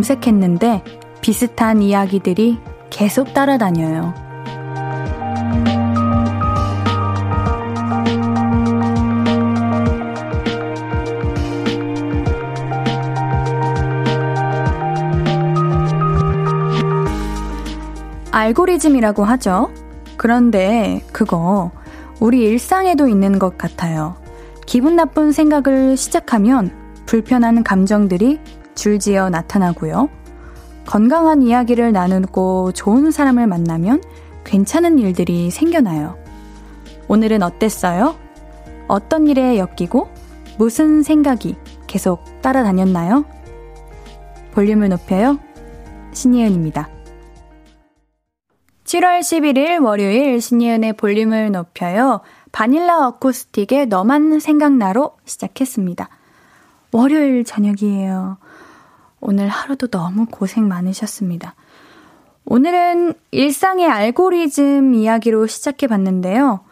번 검색했는데 비슷한 이야기들이 계속 따라다녀요. 알고리즘이라고 하죠. 그런데 그거 우리 일상에도 있는 것 같아요. 기분 나쁜 생각을 시작하면 불편한 감정들이 줄지어 나타나고요. 건강한 이야기를 나누고 좋은 사람을 만나면 괜찮은 일들이 생겨나요. 오늘은 어땠어요? 어떤 일에 엮이고 무슨 생각이 계속 따라다녔나요? 볼륨을 높여요. 신예은입니다. 7월 11일 월요일 신예은의 볼륨을 높여요. 바닐라 어쿠스틱의 너만 생각나로 시작했습니다. 월요일 저녁이에요. 오늘 하루도 너무 고생 많으셨습니다. 오늘은 일상의 알고리즘 이야기로 시작해 봤는데요.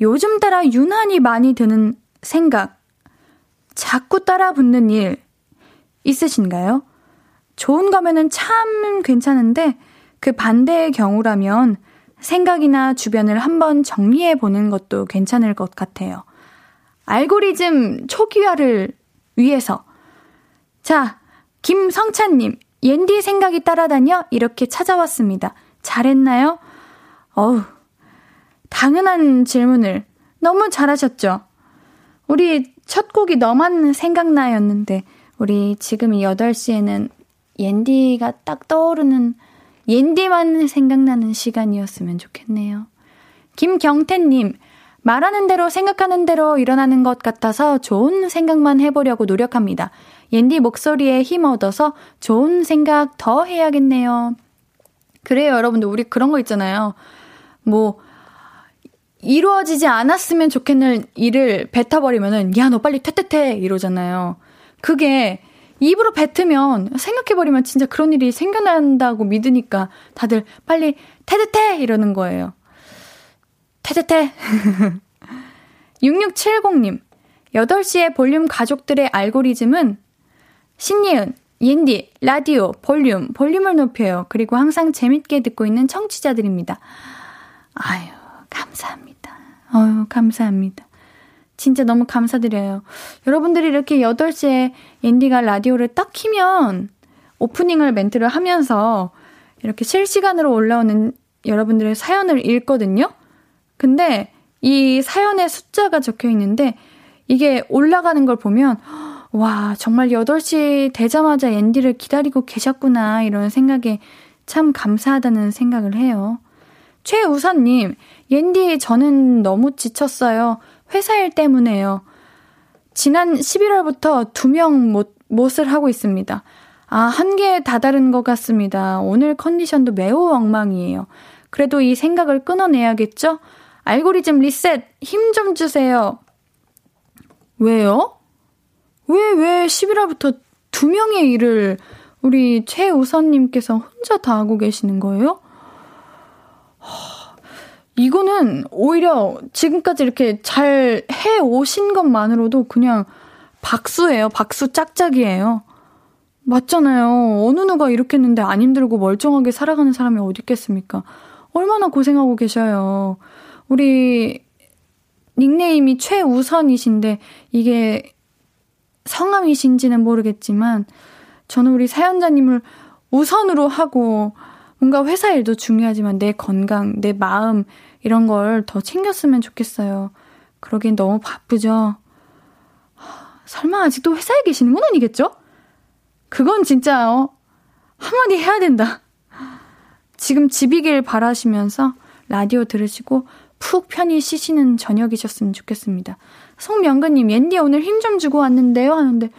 요즘 따라 유난히 많이 드는 생각, 자꾸 따라 붙는 일 있으신가요? 좋은 거면은 참 괜찮은데 그 반대의 경우라면 생각이나 주변을 한번 정리해 보는 것도 괜찮을 것 같아요. 알고리즘 초기화를 위해서. 자, 김성찬님, 옌디 생각이 따라다녀? 이렇게 찾아왔습니다. 잘했나요? 어우, 당연한 질문을 너무 잘하셨죠? 우리 첫 곡이 너만 생각나였는데, 우리 지금 이 8시에는 옌디가 딱 떠오르는 옌디만 생각나는 시간이었으면 좋겠네요. 김경태님, 말하는 대로 생각하는 대로 일어나는 것 같아서 좋은 생각만 해보려고 노력합니다. 옌디 목소리에 힘 얻어서 좋은 생각 더 해야겠네요. 그래요, 여러분들. 우리 그런 거 있잖아요. 뭐, 이루어지지 않았으면 좋겠는 일을 뱉어버리면은, 야, 너 빨리 퇴퇴퇴! 이러잖아요. 그게 입으로 뱉으면 생각해버리면 진짜 그런 일이 생겨난다고 믿으니까 다들 빨리 테테테 이러는 거예요. 테테테. 6670님. 8시에 볼륨 가족들의 알고리즘은 신예은, 옌디, 라디오, 볼륨, 볼륨을 높여요. 그리고 항상 재밌게 듣고 있는 청취자들입니다. 아유, 감사합니다. 어유 감사합니다. 진짜 너무 감사드려요. 여러분들이 이렇게 8시에 앤디가 라디오를 딱 키면 오프닝을 멘트를 하면서 이렇게 실시간으로 올라오는 여러분들의 사연을 읽거든요. 근데 이 사연의 숫자가 적혀 있는데 이게 올라가는 걸 보면 와, 정말 8시 되자마자 앤디를 기다리고 계셨구나 이런 생각에 참 감사하다는 생각을 해요. 최우선님, 옌디 저는 너무 지쳤어요. 회사 일 때문에요. 지난 11월부터 두 명 못, 못을 하고 있습니다. 아, 한계에 다다른 것 같습니다. 오늘 컨디션도 매우 엉망이에요. 그래도 이 생각을 끊어내야겠죠? 알고리즘 리셋, 힘 좀 주세요. 왜요? 왜, 왜 11월부터 두 명의 일을 우리 최우선님께서 혼자 다 하고 계시는 거예요? 이거는 오히려 지금까지 이렇게 잘 해 오신 것만으로도 그냥 박수예요. 박수 짝짝이에요. 맞잖아요. 어느 누가 이렇게 했는데 안 힘들고 멀쩡하게 살아가는 사람이 어디 있겠습니까? 얼마나 고생하고 계셔요. 우리 닉네임이 최우선이신데 이게 성함이신지는 모르겠지만 저는 우리 사연자님을 우선으로 하고 뭔가 회사 일도 중요하지만 내 건강, 내 마음 이런 걸 더 챙겼으면 좋겠어요. 그러기엔 너무 바쁘죠. 설마 아직도 회사에 계시는 건 아니겠죠? 그건 진짜 어, 한마디 해야 된다. 지금 집이길 바라시면서 라디오 들으시고 푹 편히 쉬시는 저녁이셨으면 좋겠습니다. 송명근님, 옌디 오늘 힘 좀 주고 왔는데요? 하는데,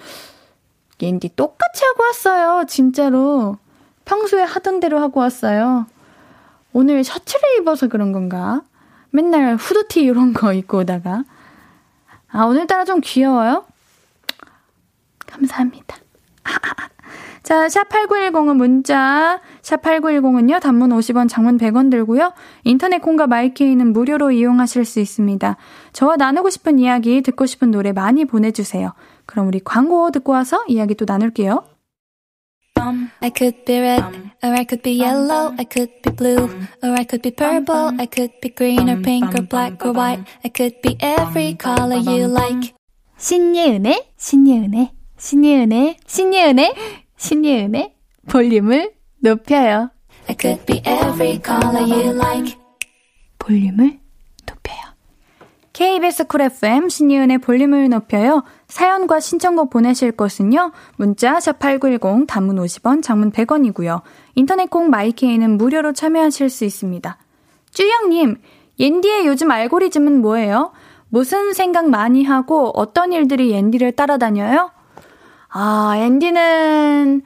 옌디 똑같이 하고 왔어요. 진짜로. 평소에 하던 대로 하고 왔어요. 오늘 셔츠를 입어서 그런 건가? 맨날 후드티 이런 거 입고 오다가. 아, 오늘따라 좀 귀여워요? 감사합니다. 자, 샵8910은 문자, 샵8910은요, 단문 50원, 장문 100원 들고요. 인터넷 콩과 마이케이는 무료로 이용하실 수 있습니다. 저와 나누고 싶은 이야기, 듣고 싶은 노래 많이 보내주세요. 그럼 우리 광고 듣고 와서 이야기 또 나눌게요. I could be red, or I could be yellow, I could be blue, or I could be purple, I could be green or pink or black or white, I could be every color you like. 신예은의, 신예은의, 신예은의, 신예은의, 신예은의 볼륨을 높여요. I could be every color you like. 볼륨을 높여요. KBS Cool FM 신예은의 볼륨을 높여요. 사연과 신청곡 보내실 것은요. 문자 샵8910 단문 50원, 장문 100원이고요. 인터넷 콩 마이케이는 무료로 참여하실 수 있습니다. 쭈영님, 옌디의 요즘 알고리즘은 뭐예요? 무슨 생각 많이 하고 어떤 일들이 옌디를 따라다녀요? 아, 옌디는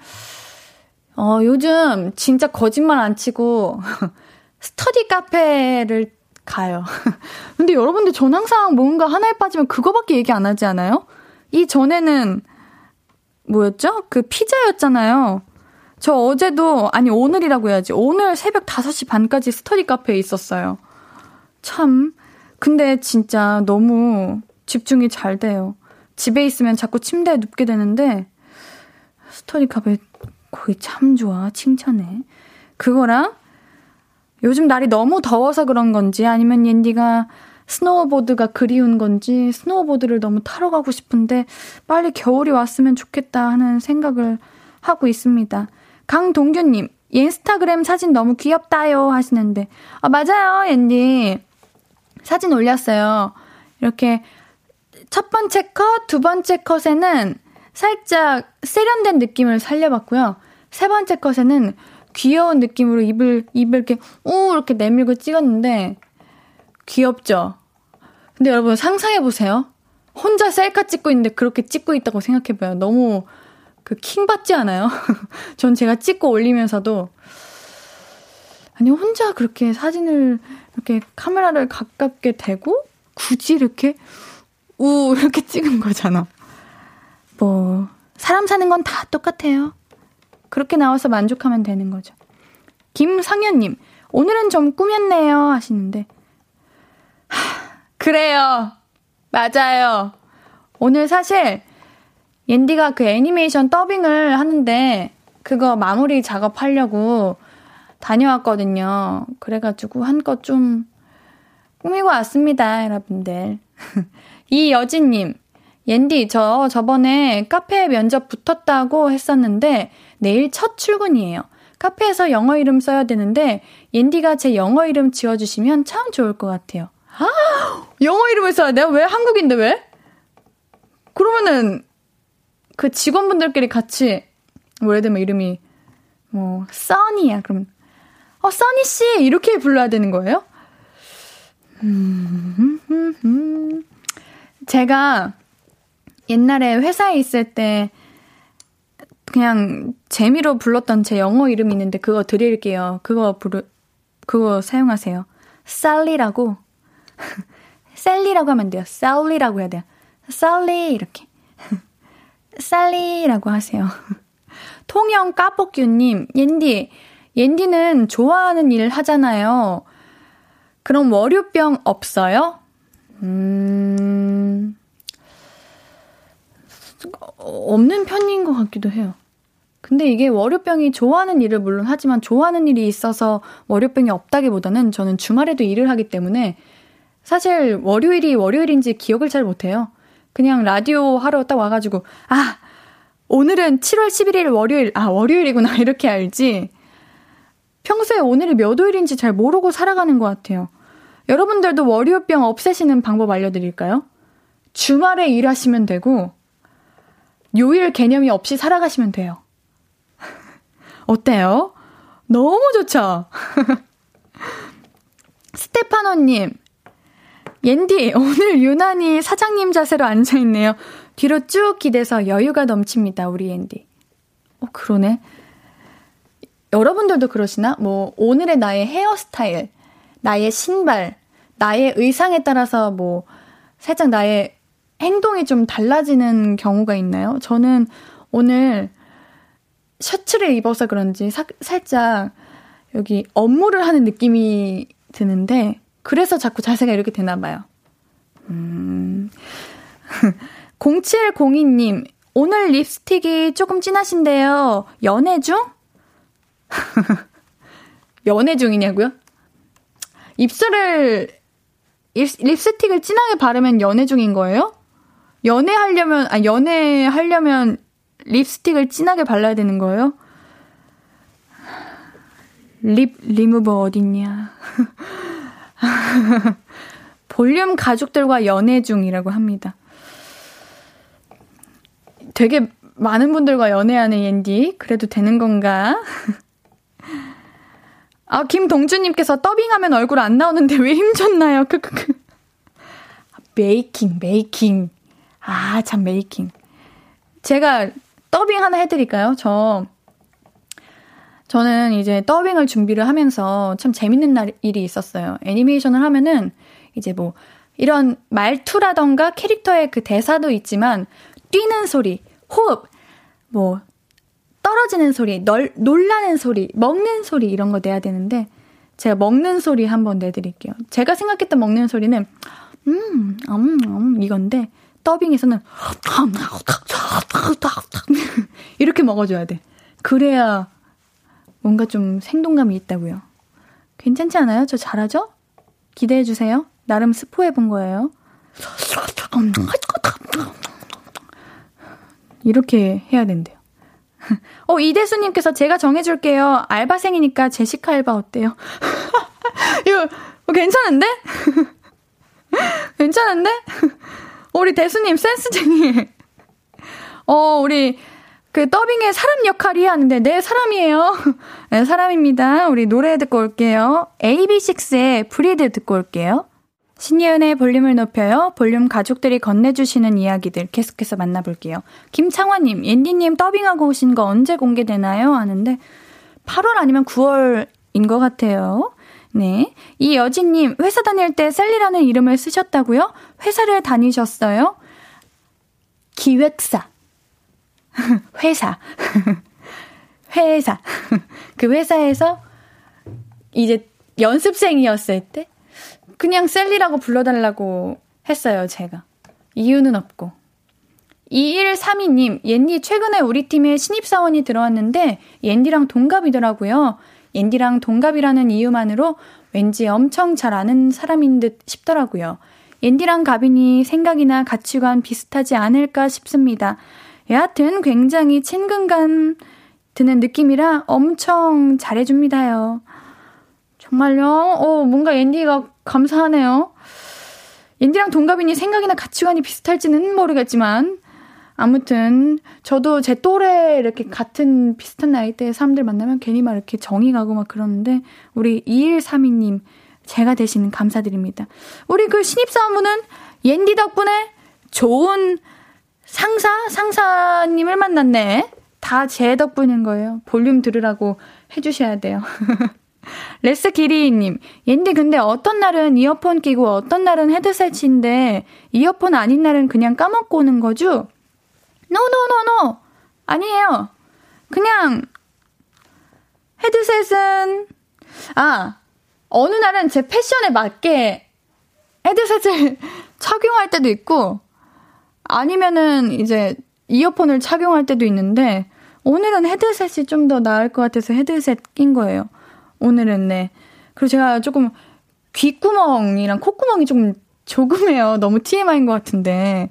어, 요즘 진짜 거짓말 안 치고 스터디 카페를 가요. 근데 여러분들 전 항상 뭔가 하나에 빠지면 그거밖에 얘기 안 하지 않아요? 이 전에는 뭐였죠? 그 피자였잖아요. 저 어제도 아니 오늘이라고 해야지. 오늘 새벽 5시 반까지 스터디 카페에 있었어요. 참 근데 진짜 너무 집중이 잘 돼요. 집에 있으면 자꾸 침대에 눕게 되는데 스터디 카페 거기 참 좋아. 칭찬해. 그거랑 요즘 날이 너무 더워서 그런 건지 아니면 옌디가 스노우보드가 그리운 건지 스노우보드를 너무 타러 가고 싶은데 빨리 겨울이 왔으면 좋겠다 하는 생각을 하고 있습니다. 강동규님, 인스타그램 사진 너무 귀엽다요 하시는데 아 맞아요 옌디 사진 올렸어요. 이렇게 첫 번째 컷, 두 번째 컷에는 살짝 세련된 느낌을 살려봤고요. 세 번째 컷에는 귀여운 느낌으로 입을, 입을 이렇게, 우, 이렇게 내밀고 찍었는데, 귀엽죠? 근데 여러분 상상해보세요. 혼자 셀카 찍고 있는데 그렇게 찍고 있다고 생각해봐요. 너무 그 킹 받지 않아요? 전 제가 찍고 올리면서도, 아니, 혼자 그렇게 사진을, 이렇게 카메라를 가깝게 대고, 굳이 이렇게, 우, 이렇게 찍은 거잖아. 뭐, 사람 사는 건 다 똑같아요. 그렇게 나와서 만족하면 되는 거죠. 김상현님, 오늘은 좀 꾸몄네요. 하시는데. 하, 그래요. 맞아요. 오늘 사실, 옌디가 그 애니메이션 더빙을 하는데, 그거 마무리 작업하려고 다녀왔거든요. 그래가지고 한껏 좀 꾸미고 왔습니다, 여러분들. 이여진님, 옌디, 저 저번에 카페 면접 붙었다고 했었는데, 내일 첫 출근이에요. 카페에서 영어 이름 써야 되는데 옌디가 제 영어 이름 지어주시면 참 좋을 것 같아요. 아, 영어 이름을 써야 돼요? 왜 한국인데 왜? 그러면은 그 직원분들끼리 같이 뭐 예를 들면 이름이 뭐 써니야 그러면 어 써니 씨 이렇게 불러야 되는 거예요? 음, 제가 옛날에 회사에 있을 때 그냥 재미로 불렀던 제 영어 이름 있는데 그거 드릴게요. 그거 부르 그거 사용하세요. 쌀리라고 셀리라고 하면 돼요. 쌀리라고 해야 돼요. 쌀리 이렇게 쌀리라고 하세요. 통영 까볶규님, 옌디, 옌디는 좋아하는 일 하잖아요. 그럼 월요병 없어요? 음, 없는 편인 것 같기도 해요. 근데 이게 월요병이 좋아하는 일을 물론 하지만 좋아하는 일이 있어서 월요병이 없다기보다는 저는 주말에도 일을 하기 때문에 사실 월요일이 월요일인지 기억을 잘 못해요. 그냥 라디오 하러 딱 와가지고, 아, 오늘은 7월 11일 월요일, 아, 월요일이구나, 이렇게 알지. 평소에 오늘이 몇 월인지 잘 모르고 살아가는 것 같아요. 여러분들도 월요병 없애시는 방법 알려드릴까요? 주말에 일하시면 되고, 요일 개념이 없이 살아가시면 돼요. 어때요? 너무 좋죠? 스테파노님, 옌디, 오늘 유난히 사장님 자세로 앉아있네요. 뒤로 쭉 기대서 여유가 넘칩니다, 우리 옌디. 어, 그러네. 여러분들도 그러시나? 뭐, 오늘의 나의 헤어스타일, 나의 신발, 나의 의상에 따라서 뭐, 살짝 나의 행동이 좀 달라지는 경우가 있나요? 저는 오늘 셔츠를 입어서 그런지 사, 살짝 여기 업무를 하는 느낌이 드는데 그래서 자꾸 자세가 이렇게 되나 봐요. 음. 0702님 오늘 립스틱이 조금 진하신데요. 연애 중? 연애 중이냐고요? 입술을 립스틱을 진하게 바르면 연애 중인 거예요? 연애하려면 아 연애하려면 립스틱을 진하게 발라야 되는 거예요? 립 리무버 어딨냐? 볼륨 가족들과 연애 중이라고 합니다. 되게 많은 분들과 연애하는 옌디 그래도 되는 건가? 아 김동주님께서 더빙하면 얼굴 안 나오는데 왜 힘줬나요? 크크크. 메이킹 메이킹 아 참 메이킹 제가 더빙 하나 해드릴까요? 저 저는 이제 더빙을 준비를 하면서 참 재밌는 날, 일이 있었어요. 애니메이션을 하면은 이제 뭐 이런 말투라던가 캐릭터의 그 대사도 있지만 뛰는 소리, 호흡, 뭐 떨어지는 소리, 널, 놀라는 소리, 먹는 소리 이런 거 내야 되는데 제가 먹는 소리 한번 내드릴게요. 제가 생각했던 먹는 소리는 음, 음, 음 이건데 더빙에서는 이렇게 먹어줘야 돼. 그래야 뭔가 좀 생동감이 있다고요. 괜찮지 않아요? 저 잘하죠? 기대해 주세요. 나름 스포해 본 거예요. 이렇게 해야 된대요. 어, 이대수님께서 제가 정해줄게요. 알바생이니까 제시카 알바 어때요? 이거 어, 괜찮은데? 괜찮은데? 우리 대수님 센스쟁이. 어, 우리 그 더빙의 사람 역할이 하는데 네 사람이에요. 네 사람입니다. 우리 노래 듣고 올게요. AB6IX의 브리드 듣고 올게요. 신예은의 볼륨을 높여요. 볼륨 가족들이 건네주시는 이야기들 계속해서 만나볼게요. 김창화님, 옌디님 더빙하고 오신 거 언제 공개되나요? 하는데 8월 아니면 9월인 것 같아요. 네. 이 여진님, 회사 다닐 때 셀리라는 이름을 쓰셨다고요? 회사를 다니셨어요? 기획사. 회사. 회사. 그 회사에서 이제 연습생이었을 때 그냥 셀리라고 불러달라고 했어요, 제가. 이유는 없고. 2132님, 옌디 최근에 우리 팀에 신입사원이 들어왔는데 옌디랑 동갑이더라고요. 옌디랑 동갑이라는 이유만으로 왠지 엄청 잘 아는 사람인 듯 싶더라고요. 옌디랑 가빈이 생각이나 가치관 비슷하지 않을까 싶습니다. 여하튼 굉장히 친근감 드는 느낌이라 엄청 잘해줍니다요. 정말요? 어, 뭔가 앤디가 감사하네요. 앤디랑 동갑이니 생각이나 가치관이 비슷할지는 모르겠지만, 아무튼, 저도 제 또래 이렇게 같은 비슷한 나이대 사람들 만나면 괜히 막 이렇게 정이 가고 막 그러는데, 우리 2132님, 제가 대신 감사드립니다. 우리 그 신입사원분은 옌디 덕분에 좋은 상사? 상사님을 만났네. 다 제 덕분인 거예요. 볼륨 들으라고 해주셔야 돼요. 레스 기리님, 옌디 근데 어떤 날은 이어폰 끼고 어떤 날은 헤드셋인데 이어폰 아닌 날은 그냥 까먹고 오는 거죠? no no no no! 아니에요. 그냥 헤드셋은 아 어느 날은 제 패션에 맞게 헤드셋을 착용할 때도 있고 아니면은 이제 이어폰을 착용할 때도 있는데 오늘은 헤드셋이 좀 더 나을 것 같아서 헤드셋 낀 거예요. 오늘은 네. 그리고 제가 조금 귓구멍이랑 콧구멍이 조금 조금해요. 너무 TMI인 것 같은데.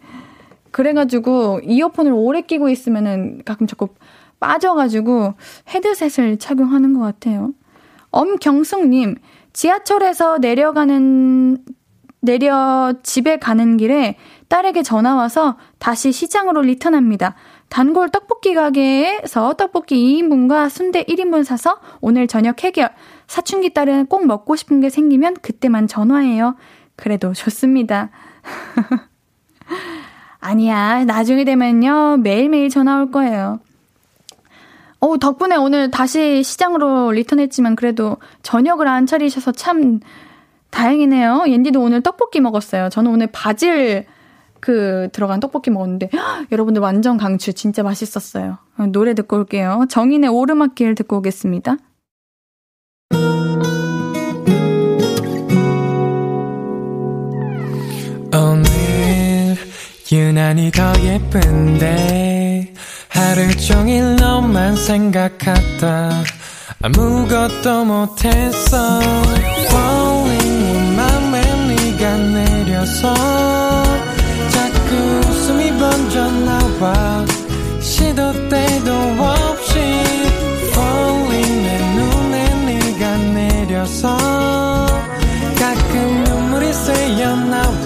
그래가지고 이어폰을 오래 끼고 있으면은 가끔 자꾸 빠져가지고 헤드셋을 착용하는 것 같아요. 엄경숙님, 지하철에서 내려가는, 내려 집에 가는 길에 딸에게 전화 와서 다시 시장으로 리턴합니다. 단골 떡볶이 가게에서 떡볶이 2인분과 순대 1인분 사서 오늘 저녁 해결. 사춘기 딸은 꼭 먹고 싶은 게 생기면 그때만 전화해요. 그래도 좋습니다. 아니야. 나중에 되면요. 매일매일 전화 올 거예요. 어, 덕분에 오늘 다시 시장으로 리턴했지만 그래도 저녁을 안 차리셔서 참 다행이네요. 옌디도 오늘 떡볶이 먹었어요. 저는 오늘 바질 그 들어간 떡볶이 먹었는데 여러분들 완전 강추 진짜 맛있었어요. 노래 듣고 올게요. 정인의 오르막길 듣고 오겠습니다. 오늘 유난히 더 예쁜데 해 하루 종일 너만 생각하다 아무것도 못했어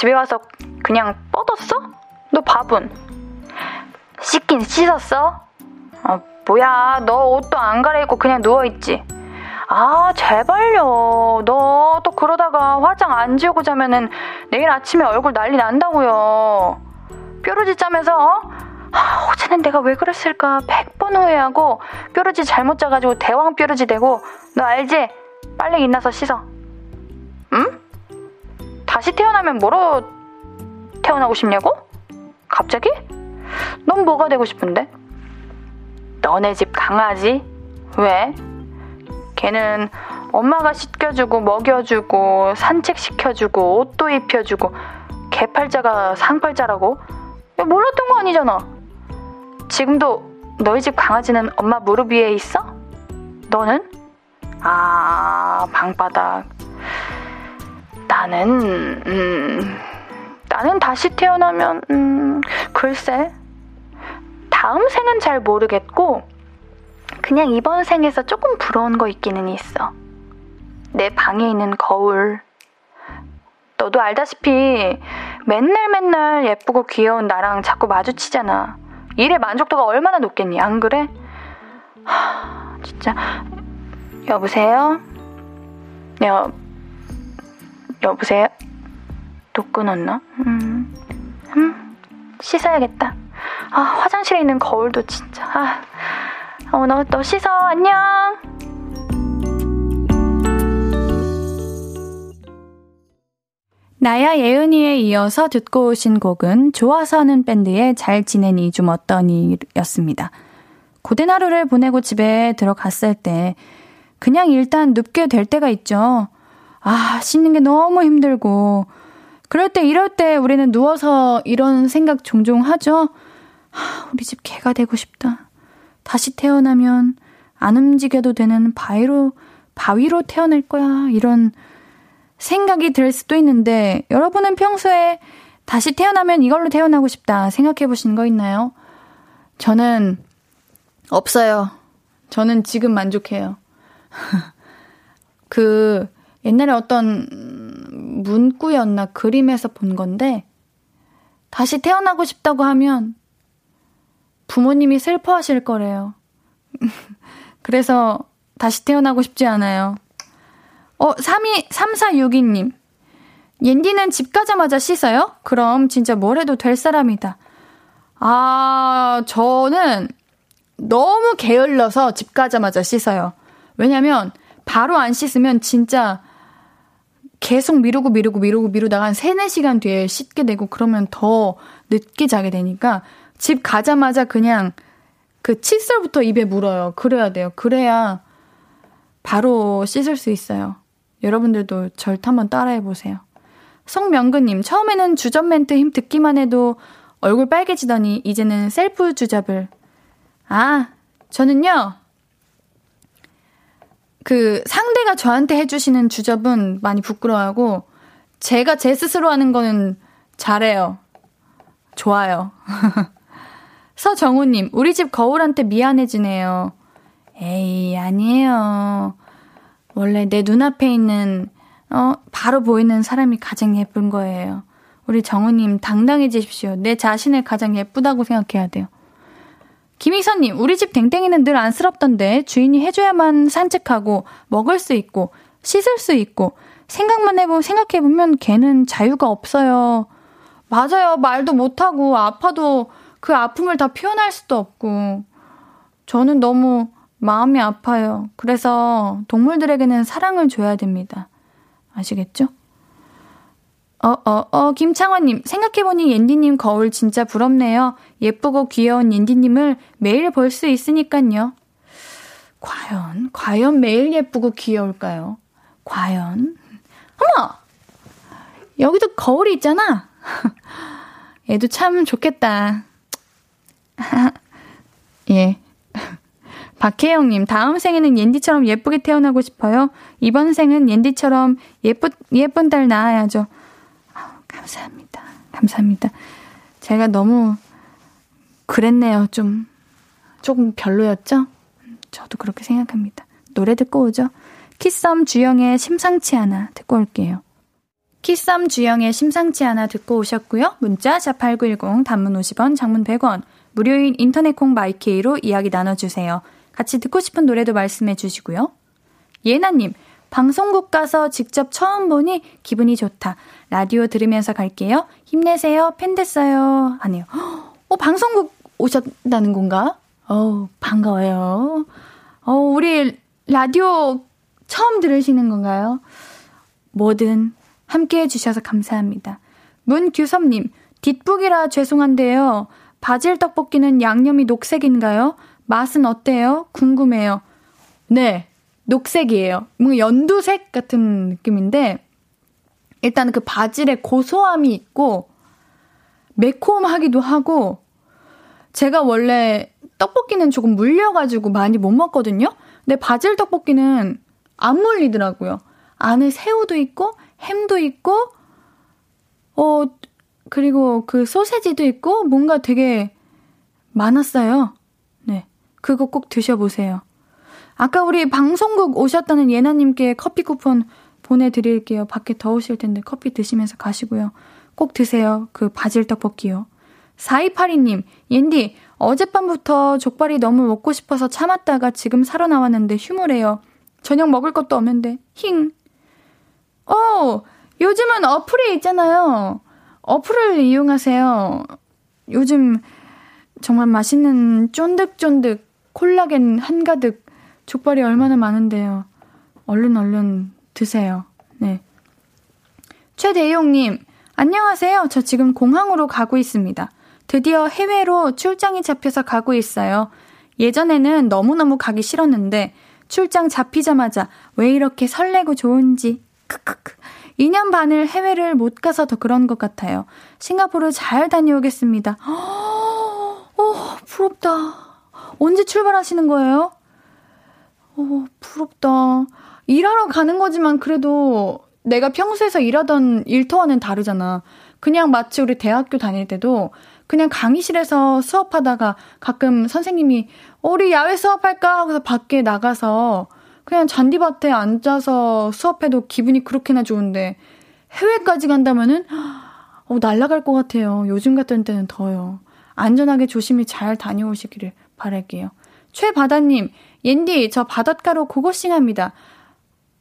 집에 와서 그냥 뻗었어? 너 밥은? 씻긴 씻었어? 아, 뭐야, 너 옷도 안 갈아입고 그냥 누워있지? 아, 제발요. 너 또 그러다가 화장 안 지우고 자면은 내일 아침에 얼굴 난리 난다고요. 뾰루지 짜면서, 어? 아, 어제는 내가 왜 그랬을까 100번 후회하고 뾰루지 잘못 짜가지고 대왕 뾰루지 되고 너 알지? 빨리 일나서 씻어. 응? 다시 태어나면 뭐로 태어나고 싶냐고? 갑자기? 넌 뭐가 되고 싶은데? 너네 집 강아지? 왜? 걔는 엄마가 씻겨주고 먹여주고 산책시켜주고 옷도 입혀주고 개팔자가 상팔자라고? 몰랐던 거 아니잖아. 지금도 너희 집 강아지는 엄마 무릎 위에 있어? 너는? 아, 방바닥. 나는, 음, 나는 다시 태어나면, 음, 글쎄. 다음 생은 잘 모르겠고, 그냥 이번 생에서 조금 부러운 거 있기는 있어. 내 방에 있는 거울. 너도 알다시피 맨날 맨날 예쁘고 귀여운 나랑 자꾸 마주치잖아. 일의 만족도가 얼마나 높겠니, 안 그래? 하, 진짜. 여보세요? 여, 여보세요? 또 끊었나? 음, 음, 씻어야겠다. 아, 화장실에 있는 거울도 진짜. 아, 어, 너, 너 씻어. 안녕. 나야 예은이에 이어서 듣고 오신 곡은 좋아서 하는 밴드의 잘 지내니 좀 어떠니 였습니다. 고된 하루를 보내고 집에 들어갔을 때 그냥 일단 눕게 될 때가 있죠. 아, 씻는 게 너무 힘들고. 그럴 때, 이럴 때 우리는 누워서 이런 생각 종종 하죠. 하, 우리 집 개가 되고 싶다. 다시 태어나면 안 움직여도 되는 바위로, 바위로 태어날 거야. 이런 생각이 들 수도 있는데, 여러분은 평소에 다시 태어나면 이걸로 태어나고 싶다 생각해 보신 거 있나요? 저는 없어요. 저는 지금 만족해요. 그, 옛날에 어떤 문구였나 그림에서 본 건데, 다시 태어나고 싶다고 하면 부모님이 슬퍼하실 거래요. 그래서 다시 태어나고 싶지 않아요. 어, 32, 3462님. 옌디는 집 가자마자 씻어요? 그럼 진짜 뭘 해도 될 사람이다. 아, 저는 너무 게을러서 집 가자마자 씻어요. 왜냐면 바로 안 씻으면 진짜 계속 미루고 미루고 미루고 미루다가 한 3, 4시간 뒤에 씻게 되고 그러면 더 늦게 자게 되니까 집 가자마자 그냥 그 칫솔부터 입에 물어요. 그래야 돼요. 그래야 바로 씻을 수 있어요. 여러분들도 절대 한번 따라해 보세요. 송명근님, 처음에는 주접 멘트 힘 듣기만 해도 얼굴 빨개지더니 이제는 셀프 주접을. 아, 저는요, 그 상대가 저한테 해주시는 주접은 많이 부끄러워하고, 제가 제 스스로 하는 거는 잘해요. 좋아요. 서정우님, 우리 집 거울한테 미안해지네요. 에이, 아니에요. 원래 내 눈앞에 있는, 어, 바로 보이는 사람이 가장 예쁜 거예요. 우리 정우님, 당당해지십시오. 내 자신을 가장 예쁘다고 생각해야 돼요. 김희선님, 우리 집 댕댕이는 늘 안쓰럽던데 주인이 해줘야만 산책하고 먹을 수 있고 씻을 수 있고 생각만 해보 생각해보면 걔는 자유가 없어요. 맞아요. 말도 못하고 아파도 그 아픔을 다 표현할 수도 없고 저는 너무 마음이 아파요. 그래서 동물들에게는 사랑을 줘야 됩니다. 아시겠죠? 어, 어, 어, 김창원님, 생각해보니 옌디님 거울 진짜 부럽네요. 예쁘고 귀여운 옌디님을 매일 볼 수 있으니깐요. 과연, 과연 매일 예쁘고 귀여울까요? 과연? 어머! 여기도 거울이 있잖아! 얘도 참 좋겠다. 예. 박혜영님, 다음 생에는 옌디처럼 예쁘게 태어나고 싶어요. 이번 생은 옌디처럼 예쁜, 예쁜 딸 낳아야죠. 감사합니다. 감사합니다. 제가 너무 그랬네요. 좀, 조금 별로였죠? 저도 그렇게 생각합니다. 노래 듣고 오죠? 키썸 주영의 심상치 않아 듣고 올게요. 키썸 주영의 심상치 않아 듣고 오셨고요. 문자 자8910 단문 50원, 장문 100원, 무료인 인터넷 콩 마이 K로 이야기 나눠 주세요. 같이 듣고 싶은 노래도 말씀해 주시고요. 예나 님, 방송국 가서 직접 처음 보니 기분이 좋다. 라디오 들으면서 갈게요. 힘내세요. 팬 됐어요. 아니요. 어, 방송국 오셨다는 건가? 어 반가워요. 어, 우리 라디오 처음 들으시는 건가요? 뭐든 함께 해주셔서 감사합니다. 문규섭님, 뒷북이라 죄송한데요. 바질 떡볶이는 양념이 녹색인가요? 맛은 어때요? 궁금해요. 네, 녹색이에요. 뭔가 연두색 같은 느낌인데, 일단 그 바질의 고소함이 있고, 매콤하기도 하고, 제가 원래 떡볶이는 조금 물려가지고 많이 못 먹거든요? 근데 바질 떡볶이는 안 물리더라고요. 안에 새우도 있고, 햄도 있고, 어, 그리고 그 소세지도 있고, 뭔가 되게 많았어요. 네. 그거 꼭 드셔보세요. 아까 우리 방송국 오셨다는 예나님께 커피 쿠폰 보내드릴게요. 밖에 더우실 텐데 커피 드시면서 가시고요. 꼭 드세요. 그 바질 떡볶이요. 4282님, 옌디, 어젯밤부터 족발이 너무 먹고 싶어서 참았다가 지금 사러 나왔는데 휴무래요. 저녁 먹을 것도 없는데, 힝. 어, 요즘은 어플이 있잖아요. 어플을 이용하세요. 요즘 정말 맛있는 쫀득쫀득 콜라겐 한가득 족발이 얼마나 많은데요. 얼른 얼른 드세요. 네. 최대용님, 안녕하세요. 저 지금 공항으로 가고 있습니다. 드디어 해외로 출장이 잡혀서 가고 있어요. 예전에는 너무너무 가기 싫었는데, 출장 잡히자마자 왜 이렇게 설레고 좋은지, 크크크. 2년 반을 해외를 못 가서 더 그런 것 같아요. 싱가포르 잘 다녀오겠습니다. 어, 부럽다. 언제 출발하시는 거예요? 어, 부럽다. 일하러 가는 거지만 그래도 내가 평소에서 일하던 일터와는 다르잖아. 그냥 마치 우리 대학교 다닐 때도 그냥 강의실에서 수업하다가 가끔 선생님이 우리 야외 수업할까 하고서 밖에 나가서 그냥 잔디밭에 앉아서 수업해도 기분이 그렇게나 좋은데 해외까지 간다면은 어, 날아갈 것 같아요. 요즘 같은 때는 더요. 안전하게 조심히 잘 다녀오시기를 바랄게요. 최바다님, 옌디, 저 바닷가로 고고싱합니다.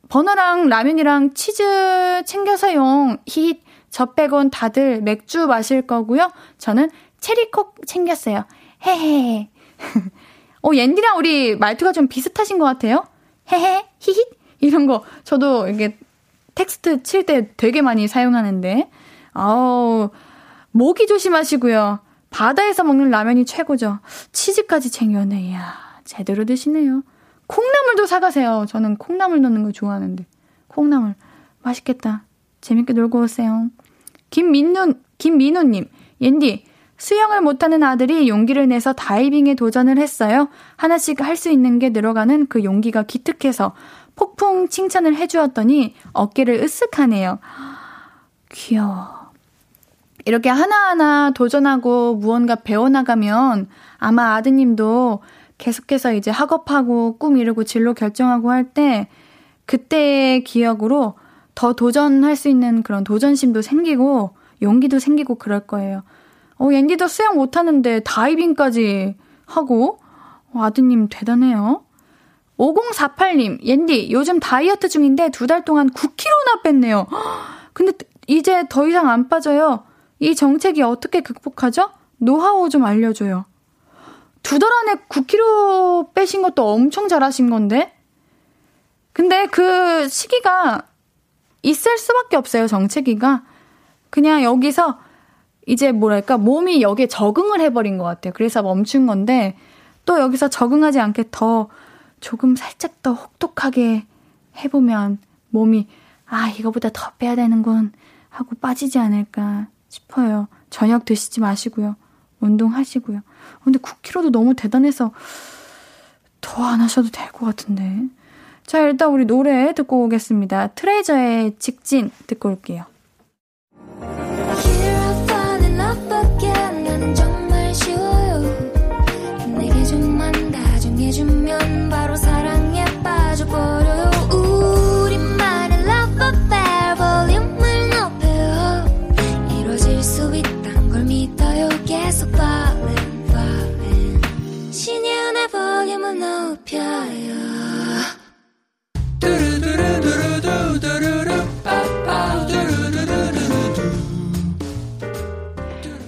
버너랑 라면이랑 치즈 챙겨서용. 힛. 저 빼곤 다들 맥주 마실 거고요. 저는 체리콕 챙겼어요. 헤헤. 어, 옌디랑 우리 말투가 좀 비슷하신 것 같아요. 헤헤, 히힛. 이런 거 저도 이게 텍스트 칠 때 되게 많이 사용하는데. 아우, 모기 조심하시고요. 바다에서 먹는 라면이 최고죠. 치즈까지 챙겨네. 이야, 제대로 드시네요. 콩나물도 사가세요. 저는 콩나물 넣는 거 좋아하는데. 콩나물. 맛있겠다. 재밌게 놀고 오세요. 김민우, 김민우님, 옌디, 수영을 못하는 아들이 용기를 내서 다이빙에 도전을 했어요. 하나씩 할 수 있는 게 늘어가는 그 용기가 기특해서 폭풍 칭찬을 해주었더니 어깨를 으쓱하네요. 귀여워. 이렇게 하나하나 도전하고 무언가 배워나가면 아마 아드님도 계속해서 이제 학업하고 꿈 이루고 진로 결정하고 할 때 그때의 기억으로 더 도전할 수 있는 그런 도전심도 생기고 용기도 생기고 그럴 거예요. 어, 앤디도 수영 못하는데 다이빙까지 하고, 어, 아드님 대단해요. 5048님, 옌디, 요즘 다이어트 중인데 두 달 동안 9kg나 뺐네요. 근데 이제 더 이상 안 빠져요. 이 정책이 어떻게 극복하죠? 노하우 좀 알려줘요. 두 달 안에 9kg 빼신 것도 엄청 잘하신 건데? 근데 그 시기가 있을 수밖에 없어요, 정체기가. 그냥 여기서 이제 뭐랄까, 몸이 여기에 적응을 해버린 것 같아요. 그래서 멈춘 건데, 또 여기서 적응하지 않게 더 조금 살짝 더 혹독하게 해보면 몸이, 아, 이거보다 더 빼야 되는군. 하고 빠지지 않을까 싶어요. 저녁 드시지 마시고요. 운동하시고요. 근데 9kg도 너무 대단해서 더 안 하셔도 될 것 같은데. 자, 일단 우리 노래 듣고 오겠습니다. 트레저의 직진 듣고 올게요.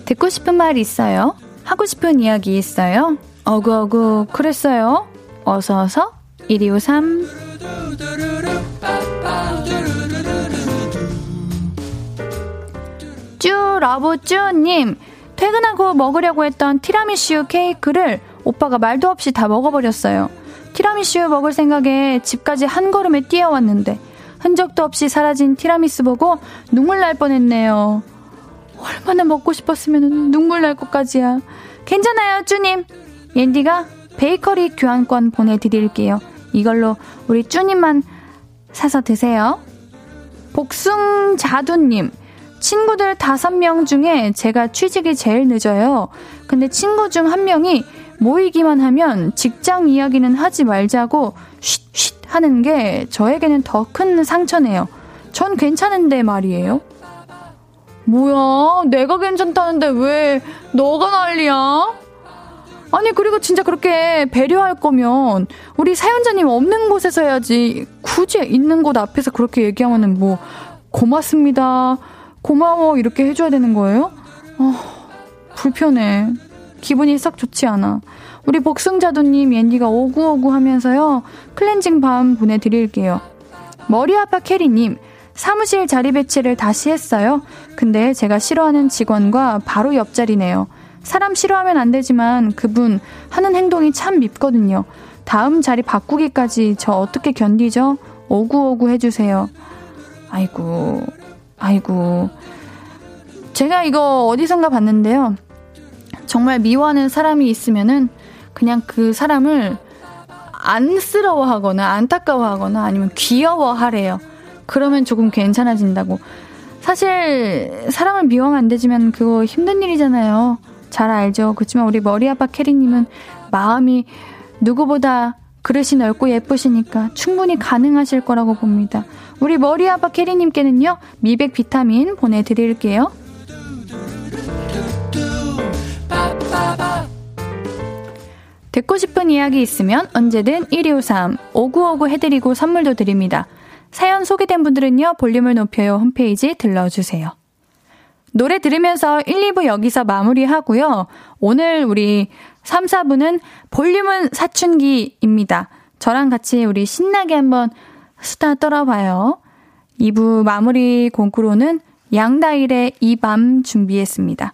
듣고 싶은 말 있어요? 하고 싶은 이야기 있어요? 어구어구 그랬어요. 어서어서 1253 쭈러브쭈님 퇴근하고 먹으려고 했던 티라미슈 케이크를 오빠가 말도 없이 다 먹어버렸어요. 티라미슈 먹을 생각에 집까지 한 걸음에 뛰어왔는데 흔적도 없이 사라진 티라미수 보고 눈물 날 뻔했네요. 얼마나 먹고 싶었으면 눈물 날 것까지야. 괜찮아요, 쭈님. 옌디가 베이커리 교환권 보내드릴게요. 이걸로 우리 쭈님만 사서 드세요. 복숭자두님, 친구들 다섯 명 중에 제가 취직이 제일 늦어요. 근데 친구 중 한 명이 모이기만 하면 직장 이야기는 하지 말자고 쉿쉿 하는 게 저에게는 더 큰 상처네요. 전 괜찮은데 말이에요. 뭐야, 내가 괜찮다는데 왜 너가 난리야? 아니 그리고 진짜 그렇게 배려할 거면 우리 사연자님 없는 곳에서 해야지 굳이 있는 곳 앞에서 그렇게 얘기하면은 뭐 고맙습니다 고마워 이렇게 해줘야 되는 거예요? 어, 불편해 기분이 썩 좋지 않아 우리 복승자도님 앤디가 오구오구 하면서요 클렌징 밤 보내드릴게요 머리 아파 캐리님 사무실 자리 배치를 다시 했어요 근데 제가 싫어하는 직원과 바로 옆자리네요 사람 싫어하면 안 되지만 그분 하는 행동이 참 밉거든요. 다음 자리 바꾸기까지 저 어떻게 견디죠? 오구오구 해주세요. 아이고, 아이고. 제가 이거 어디선가 봤는데요. 정말 미워하는 사람이 있으면은 그냥 그 사람을 안쓰러워하거나 안타까워하거나 아니면 귀여워하래요. 그러면 조금 괜찮아진다고. 사실 사람을 미워하면 안 되지만 그거 힘든 일이잖아요. 잘 알죠. 그렇지만 우리 머리아빠 캐리님은 마음이 누구보다 그릇이 넓고 예쁘시니까 충분히 가능하실 거라고 봅니다. 우리 머리아빠 캐리님께는요, 미백 비타민 보내드릴게요. 듣고 싶은 이야기 있으면 언제든 1253 5959 해드리고 선물도 드립니다. 사연 소개된 분들은요, 볼륨을 높여요 홈페이지 들러주세요. 노래 들으면서 1, 2부 여기서 마무리하고요. 오늘 우리 3, 4부는 볼륨은 사춘기입니다. 저랑 같이 우리 신나게 한번 수다 떨어봐요. 2부 마무리 공구로는 양다일의 이 밤 준비했습니다.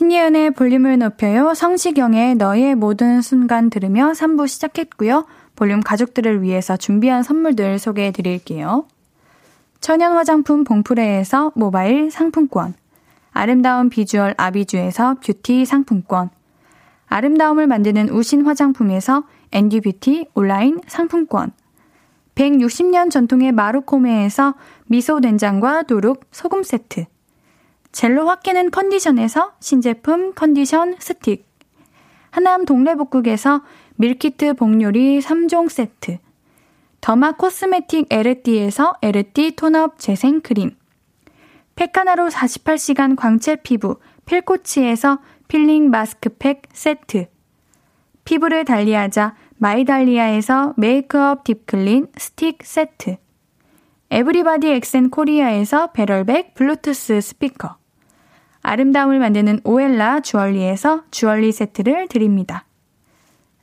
신예은의 볼륨을 높여요. 성시경의 너의 모든 순간 들으며 3부 시작했고요. 볼륨 가족들을 위해서 준비한 선물들 소개해 드릴게요. 천연 화장품 봉프레에서 모바일 상품권, 아름다운 비주얼 아비주에서 뷰티 상품권, 아름다움을 만드는 우신 화장품에서 앤디뷰티 온라인 상품권, 160년 전통의 마루코메에서 미소 된장과 누룩 소금 세트, 젤리로 확 깨는 컨디션에서 신제품 컨디션 스틱, 하남 동래복국에서 밀키트 복요리 3종 세트, 더마 코스메틱 에르띠에서 에르띠 톤업 재생크림, 팩 하나로 48시간 광채 피부 필코치에서 필링 마스크팩 세트, 피부를 달리하자 마이달리아에서 메이크업 딥클린 스틱 세트, 에브리바디 엑센 코리아에서 배럴백 블루투스 스피커, 아름다움을 만드는 오엘라 주얼리에서 주얼리 세트를 드립니다.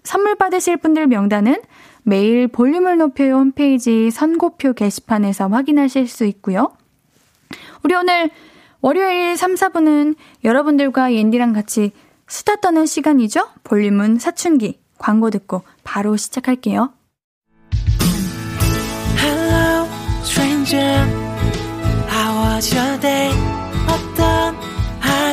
선물 받으실 분들 명단은 매일 볼륨을 높여요 홈페이지 선곡표 게시판에서 확인하실 수 있고요. 우리 오늘 월요일 3, 4분은 여러분들과 옌디랑 같이 수다 떠는 시간이죠? 볼륨은 사춘기. 광고 듣고 바로 시작할게요. Hello,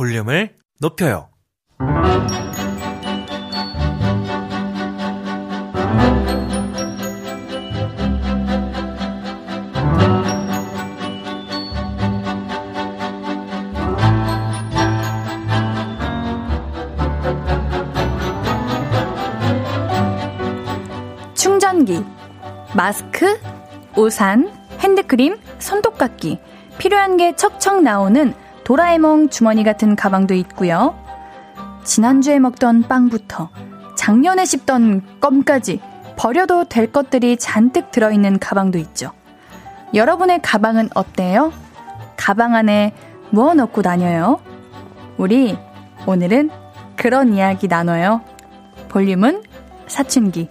볼륨을 높여요. 충전기, 마스크, 우산, 핸드크림, 손톱깎이, 필요한 게 척척 나오는 도라에몽 주머니 같은 가방도 있고요. 지난주에 먹던 빵부터 작년에 씹던 껌까지 버려도 될 것들이 잔뜩 들어있는 가방도 있죠. 여러분의 가방은 어때요? 가방 안에 뭐 넣고 다녀요? 우리 오늘은 그런 이야기 나눠요. 볼륨은 사춘기.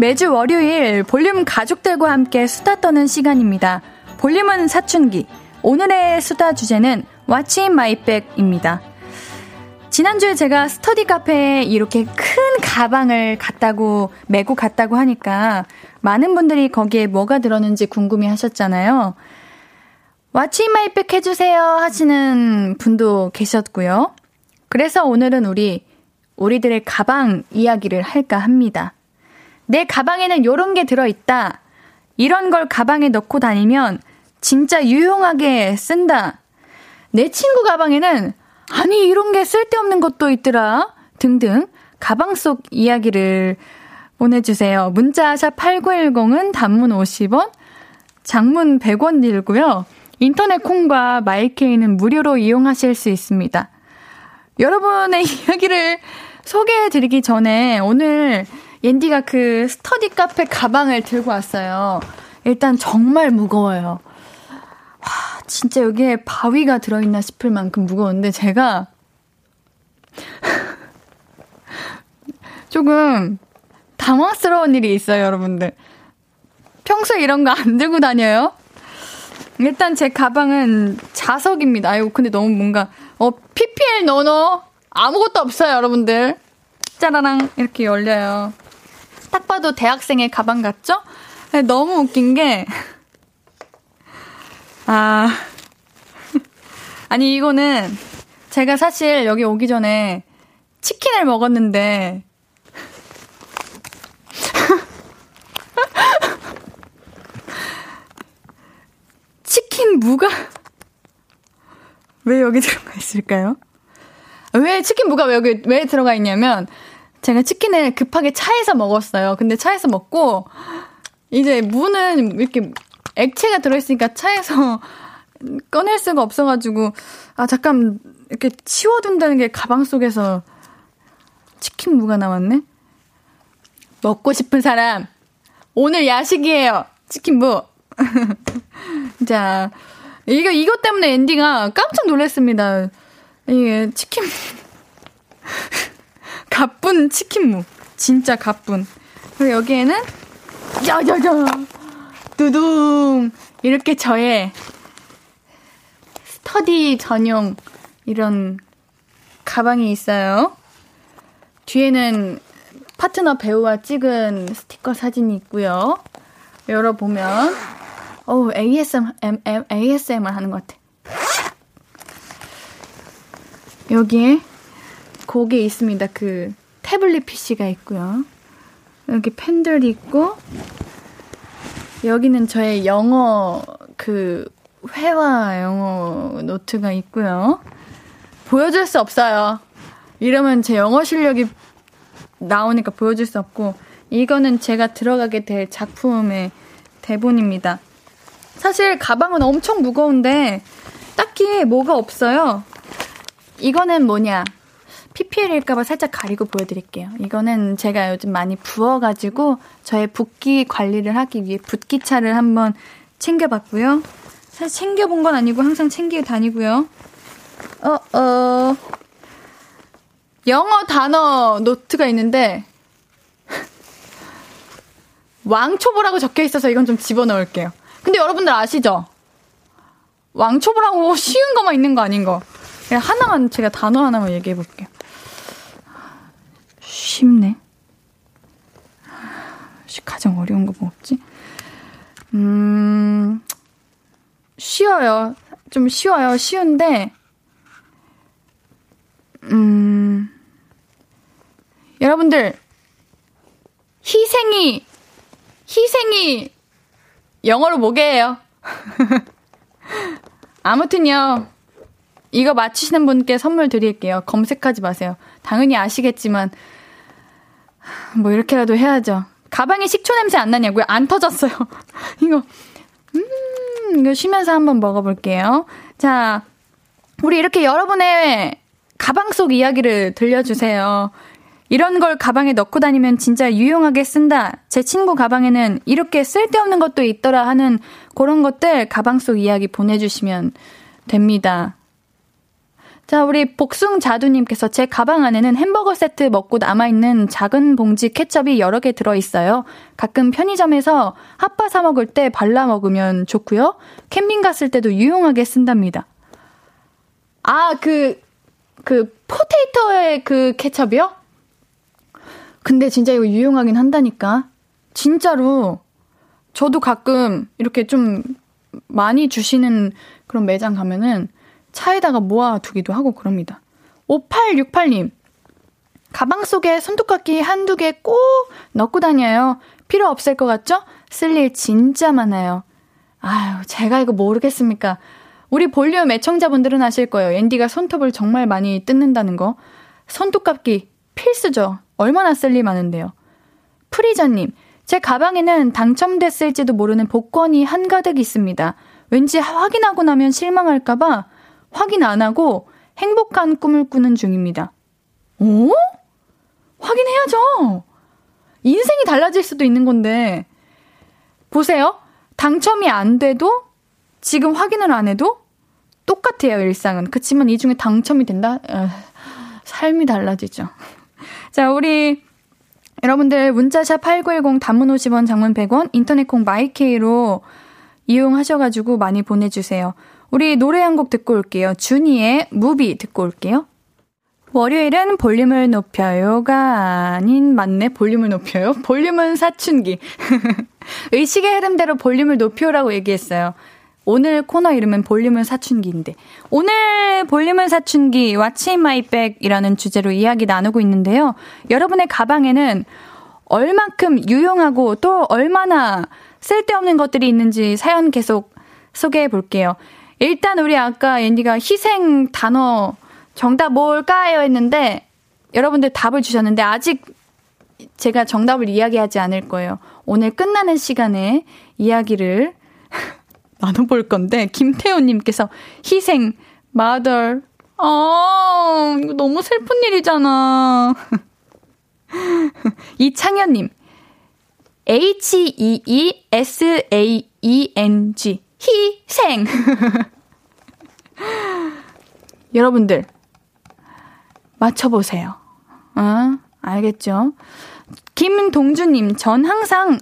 매주 월요일 볼륨 가족들과 함께 수다 떠는 시간입니다. 볼륨은 사춘기. 오늘의 수다 주제는 What's in my bag입니다. 지난주에 제가 스터디 카페에 이렇게 큰 가방을 갖다고, 메고 갔다고 하니까 많은 분들이 거기에 뭐가 들었는지 궁금해 하셨잖아요. What's in my bag 해주세요 하시는 분도 계셨고요. 그래서 오늘은 우리, 우리들의 가방 이야기를 할까 합니다. 내 가방에는 요런 게 들어있다. 이런 걸 가방에 넣고 다니면 진짜 유용하게 쓴다. 내 친구 가방에는 아니 이런 게 쓸데없는 것도 있더라. 등등 가방 속 이야기를 보내주세요. 문자 샵 8910은 단문 50원, 장문 100원 들고요. 인터넷 콩과 마이케이는 무료로 이용하실 수 있습니다. 여러분의 이야기를 소개해드리기 전에 오늘 옌디가 그 스터디 카페 가방을 들고 왔어요. 일단 정말 무거워요. 와, 진짜 여기에 바위가 들어있나 싶을 만큼 무거운데 제가 조금 당황스러운 일이 있어요, 여러분들. 평소에 이런 거 안 들고 다녀요? 일단 제 가방은 자석입니다. 아이고, 근데 너무 뭔가, 어, PPL 넣어 아무것도 없어요, 여러분들. 짜라랑, 이렇게 열려요. 딱 봐도 대학생의 가방 같죠? 네, 너무 웃긴 게, 아, 아니, 이거는 제가 사실 여기 오기 전에 치킨을 먹었는데, 치킨 무가 왜 여기 들어가 있을까요? 왜 치킨 무가 왜 여기 왜 들어가 있냐면 제가 치킨을 급하게 차에서 먹었어요. 근데 차에서 먹고 이제 무는 이렇게 액체가 들어있으니까 차에서 꺼낼 수가 없어가지고 아 잠깐 이렇게 치워둔다는 게 가방 속에서 치킨 무가 나왔네. 먹고 싶은 사람. 오늘 야식이에요. 치킨부. 자, 이거, 이것 때문에 앤디가 깜짝 놀랐습니다. 이게 치킨, 가쁜 치킨무. 진짜 가쁜. 그리고 여기에는, 야야야! 두둥! 이렇게 저의 스터디 전용 이런 가방이 있어요. 뒤에는 파트너 배우와 찍은 스티커 사진이 있고요. 열어보면, 어우, ASM, M, ASMR 하는 것 같아. 여기에 곡에 있습니다. 그 태블릿 PC가 있고요. 여기 펜들이 있고, 여기는 저의 영어 그 회화 영어 노트가 있고요. 보여줄 수 없어요. 이러면 제 영어 실력이 나오니까 보여줄 수 없고, 이거는 제가 들어가게 될 작품의 대본입니다. 사실 가방은 엄청 무거운데, 딱히 뭐가 없어요. 이거는 뭐냐. PPL일까봐 살짝 가리고 보여드릴게요. 이거는 제가 요즘 많이 부어가지고 저의 붓기 관리를 하기 위해 붓기차를 한번 챙겨봤고요. 사실 챙겨본 건 아니고 항상 챙기고 다니고요. 어, 어. 영어 단어 노트가 있는데, 왕초보라고 적혀 있어서 이건 좀 집어넣을게요. 근데 여러분들 아시죠? 왕초보라고 쉬운 것만 있는 거 아닌 거. 하나만, 제가 단어 하나만 얘기해 볼게요. 쉽네. 가장 어려운 거 뭐 없지? 음, 쉬워요. 좀 쉬워요. 쉬운데, 음, 여러분들, 희생이, 희생이 영어로 뭐게요? 아무튼요, 이거 맞히시는 분께 선물 드릴게요. 검색하지 마세요. 당연히 아시겠지만, 뭐 이렇게라도 해야죠. 가방에 식초 냄새 안 나냐고요? 안 터졌어요. 이거, 음, 이거 쉬면서 한번 먹어볼게요. 자, 우리 이렇게 여러분의 가방 속 이야기를 들려주세요. 이런 걸 가방에 넣고 다니면 진짜 유용하게 쓴다. 제 친구 가방에는 이렇게 쓸데없는 것도 있더라 하는 그런 것들 가방 속 이야기 보내주시면 됩니다. 자, 우리 복숭자두님께서 제 가방 안에는 햄버거 세트 먹고 남아있는 작은 봉지 케첩이 여러 개 들어있어요. 가끔 편의점에서 핫바 사 먹을 때 발라 먹으면 좋고요. 캠핑 갔을 때도 유용하게 쓴답니다. 아, 그, 그, 포테이토의 그 케첩이요? 근데 진짜 이거 유용하긴 한다니까. 진짜로. 저도 가끔 이렇게 좀 많이 주시는 그런 매장 가면은 차에다가 모아두기도 하고 그럽니다. 5868님. 가방 속에 손톱깎이 한두 개 꼭 넣고 다녀요. 필요 없을 것 같죠? 쓸 일 진짜 많아요. 아유, 제가 이거 모르겠습니까? 우리 볼륨 애청자분들은 아실 거예요. 앤디가 손톱을 정말 많이 뜯는다는 거. 손톱깎이 필수죠. 얼마나 쓸 일 많은데요. 프리저님, 제 가방에는 당첨됐을지도 모르는 복권이 한가득 있습니다. 왠지 확인하고 나면 실망할까봐 확인 안 하고 행복한 꿈을 꾸는 중입니다. 오? 확인해야죠. 인생이 달라질 수도 있는 건데. 보세요. 당첨이 안 돼도 지금 확인을 안 해도 똑같아요, 일상은. 그치만 이 중에 당첨이 된다? 어, 삶이 달라지죠. 자, 우리 여러분들 문자 샵 8910 단문 50원 장문 100원 인터넷 콩 마이 K로 이용하셔가지고 많이 보내주세요. 우리 노래 한 곡 듣고 올게요. 준이의 무비 듣고 올게요. 월요일은 볼륨을 높여요가 아닌 맞네 볼륨을 높여요. 볼륨은 사춘기. 의식의 흐름대로 볼륨을 높여라고 얘기했어요. 오늘 코너 이름은 볼륨은 사춘기인데 오늘 볼륨은 사춘기 my bag이라는 주제로 이야기 나누고 있는데요. 여러분의 가방에는 얼만큼 유용하고 또 얼마나 쓸데없는 것들이 있는지 사연 계속 소개해 볼게요. 일단 우리 아까 앤디가 희생 단어 정답 뭘까요? 했는데 여러분들 답을 주셨는데 아직 제가 정답을 이야기하지 않을 거예요. 오늘 끝나는 시간에 이야기를 나눠볼 건데 김태호님께서 희생 mother 아 이거 너무 슬픈 일이잖아. 이창현님 H-E-E-S-A-E-N-G. 희생. 여러분들, 맞춰보세요. 어? 알겠죠? 김동주님, 전 항상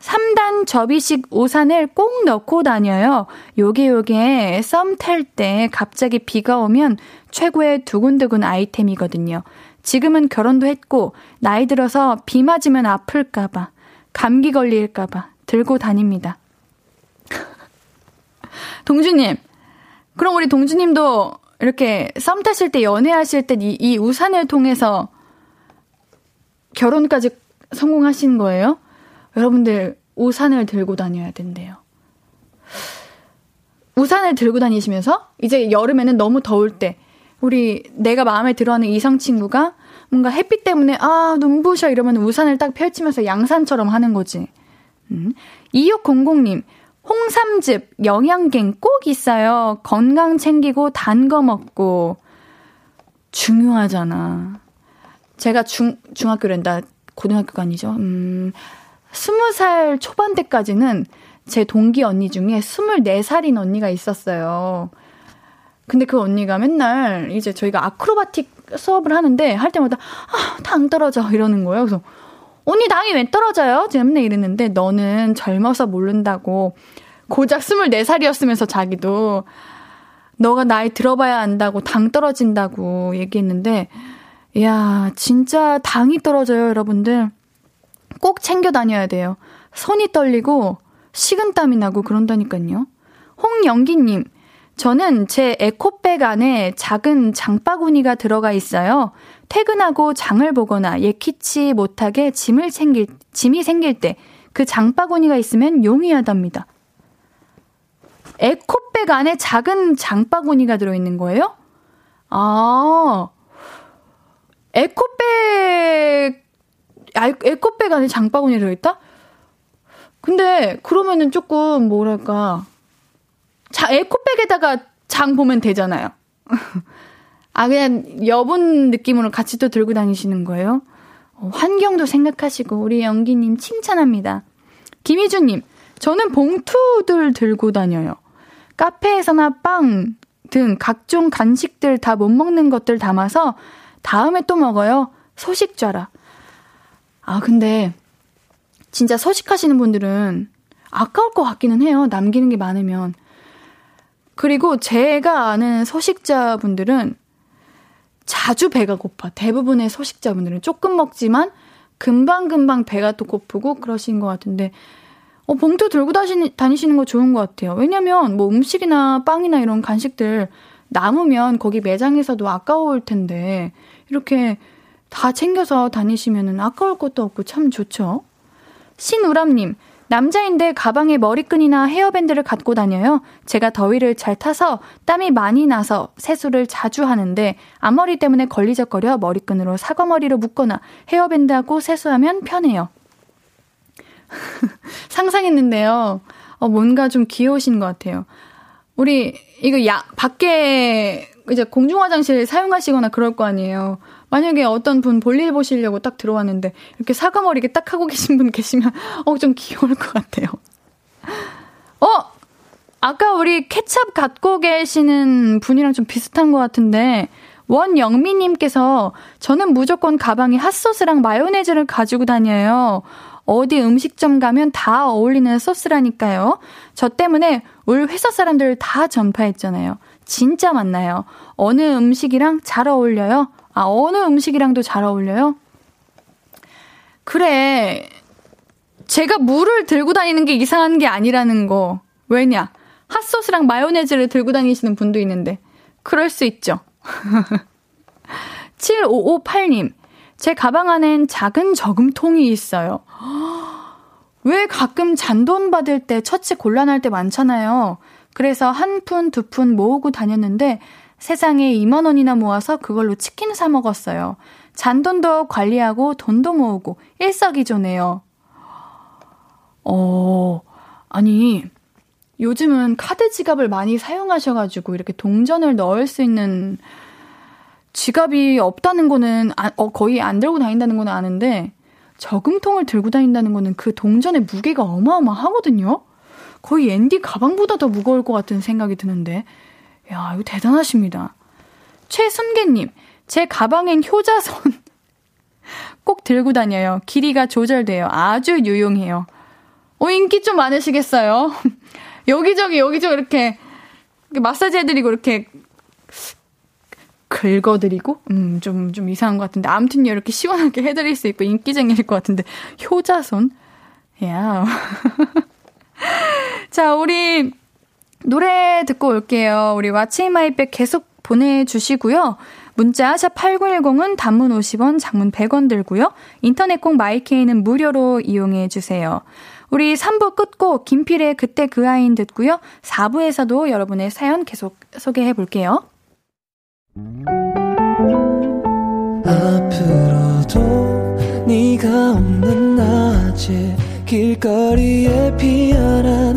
3단 접이식 우산을 꼭 넣고 다녀요. 요게 요게 썸 탈 때 갑자기 비가 오면 최고의 두근두근 아이템이거든요. 지금은 결혼도 했고, 나이 들어서 비 맞으면 아플까봐, 감기 걸릴까봐 들고 다닙니다. 동주님, 그럼 우리 동주님도 이렇게 썸 타실 때 연애하실 때 이 이 우산을 통해서 결혼까지 성공하신 거예요? 여러분들 우산을 들고 다녀야 된대요. 우산을 들고 다니시면서 이제 여름에는 너무 더울 때 우리 내가 마음에 들어 하는 이성 친구가 뭔가 햇빛 때문에 아 눈부셔 이러면 우산을 딱 펼치면서 양산처럼 하는 거지. 음. 2600님 홍삼즙 영양갱 꼭 있어요. 건강 챙기고 단 거 먹고 중요하잖아. 제가 중 중학교랜다 고등학교가 아니죠. 음. 20살 초반 때까지는 제 동기 언니 중에 24살인 언니가 있었어요. 근데 그 언니가 맨날 이제 저희가 아크로바틱 수업을 하는데 할 때마다 아, 당 떨어져 이러는 거예요. 그래서 언니 당이 왜 떨어져요? 맨날 이랬는데 너는 젊어서 모른다고 고작 24살이었으면서 자기도 너가 나이 들어봐야 안다고 당 떨어진다고 얘기했는데 야 진짜 당이 떨어져요 여러분들 꼭 챙겨 다녀야 돼요. 손이 떨리고 식은땀이 나고 그런다니까요. 홍영기님, 저는 제 에코백 안에 작은 장바구니가 들어가 있어요. 퇴근하고 장을 보거나 예기치 못하게 짐을 챙길, 짐이 생길 때 그 장바구니가 있으면 용이하답니다. 에코백 안에 작은 장바구니가 들어있는 거예요? 아, 에코백 에코백 안에 장바구니 들어있다? 근데 그러면은 조금 뭐랄까 자 에코백에다가 장 보면 되잖아요. 아 그냥 여분 느낌으로 같이 또 들고 다니시는 거예요? 어, 환경도 생각하시고 우리 연기님 칭찬합니다. 김희주님 저는 봉투들 들고 다녀요. 카페에서나 빵 등 각종 간식들 다 못 먹는 것들 담아서 다음에 또 먹어요. 소식좌라. 아, 근데 진짜 서식하시는 분들은 아까울 것 같기는 해요. 남기는 게 많으면. 그리고 제가 아는 서식자분들은 자주 배가 고파. 대부분의 서식자분들은 조금 먹지만 금방금방 배가 또 고프고 그러신 것 같은데, 어, 봉투 들고 다니시, 다니시는 거 좋은 것 같아요. 왜냐면 뭐 음식이나 빵이나 이런 간식들 남으면 거기 매장에서도 아까울 텐데, 이렇게 다 챙겨서 다니시면은 아까울 것도 없고 참 좋죠. 신우람님, 남자인데 가방에 머리끈이나 헤어밴드를 갖고 다녀요. 제가 더위를 잘 타서 땀이 많이 나서 세수를 자주 하는데 앞머리 때문에 걸리적거려 머리끈으로 사과머리로 묶거나 헤어밴드하고 세수하면 편해요. 상상했는데요. 어, 뭔가 좀 귀여우신 것 같아요. 우리 이거 야 밖에 이제 공중 화장실 사용하시거나 그럴 거 아니에요. 만약에 어떤 분 볼일 보시려고 딱 들어왔는데 이렇게 사과머리 이렇게 딱 하고 계신 분 계시면 어 좀 귀여울 것 같아요. 어 아까 우리 케찹 갖고 계시는 분이랑 좀 비슷한 것 같은데 원영미님께서 저는 무조건 가방에 핫소스랑 마요네즈를 가지고 다녀요. 어디 음식점 가면 다 어울리는 소스라니까요. 저 때문에 우리 회사 사람들 다 전파했잖아요. 진짜 많나요? 어느 음식이랑 잘 어울려요? 아, 어느 음식이랑도 잘 어울려요? 그래. 제가 물을 들고 다니는 게 이상한 게 아니라는 거. 왜냐? 핫소스랑 마요네즈를 들고 다니시는 분도 있는데. 그럴 수 있죠. 7558님. 제 가방 안엔 작은 저금통이 있어요. 왜 가끔 잔돈 받을 때 처치 곤란할 때 많잖아요. 그래서 한 푼, 두 푼 모으고 다녔는데 세상에 2만 원이나 모아서 그걸로 치킨 사 먹었어요. 잔돈도 관리하고 돈도 모으고 일석이조네요. 어, 아니, 요즘은 카드 지갑을 많이 사용하셔가지고 이렇게 동전을 넣을 수 있는 지갑이 없다는 거는 아, 어, 거의 안 들고 다닌다는 거는 아는데 저금통을 들고 다닌다는 거는 그 동전의 무게가 어마어마하거든요? 거의 앤디 가방보다 더 무거울 것 같은 생각이 드는데. 야, 이거 대단하십니다. 최순계님, 제 가방엔 효자손 꼭 들고 다녀요. 길이가 조절돼요. 아주 유용해요. 어, 인기 좀 많으시겠어요? 여기저기, 여기저기 이렇게, 마사지 해드리고, 이렇게, 긁어드리고, 음, 좀, 좀 이상한 것 같은데. 아무튼 이렇게 시원하게 해드릴 수 있고, 인기쟁이일 것 같은데. 효자손? 야. 자, 우리, 노래 듣고 올게요. 우리 왓츠인마이백 계속 보내주시고요. 문자 샵 8910은 단문 50원, 장문 100원 들고요. 인터넷 콩 마이케이는 무료로 이용해 주세요. 우리 3부 끝고 김필의 그때 그 아이인 듣고요. 4부에서도 여러분의 사연 계속 소개해 볼게요. 앞으로도 네가 없는 낮에 길거리에 피어난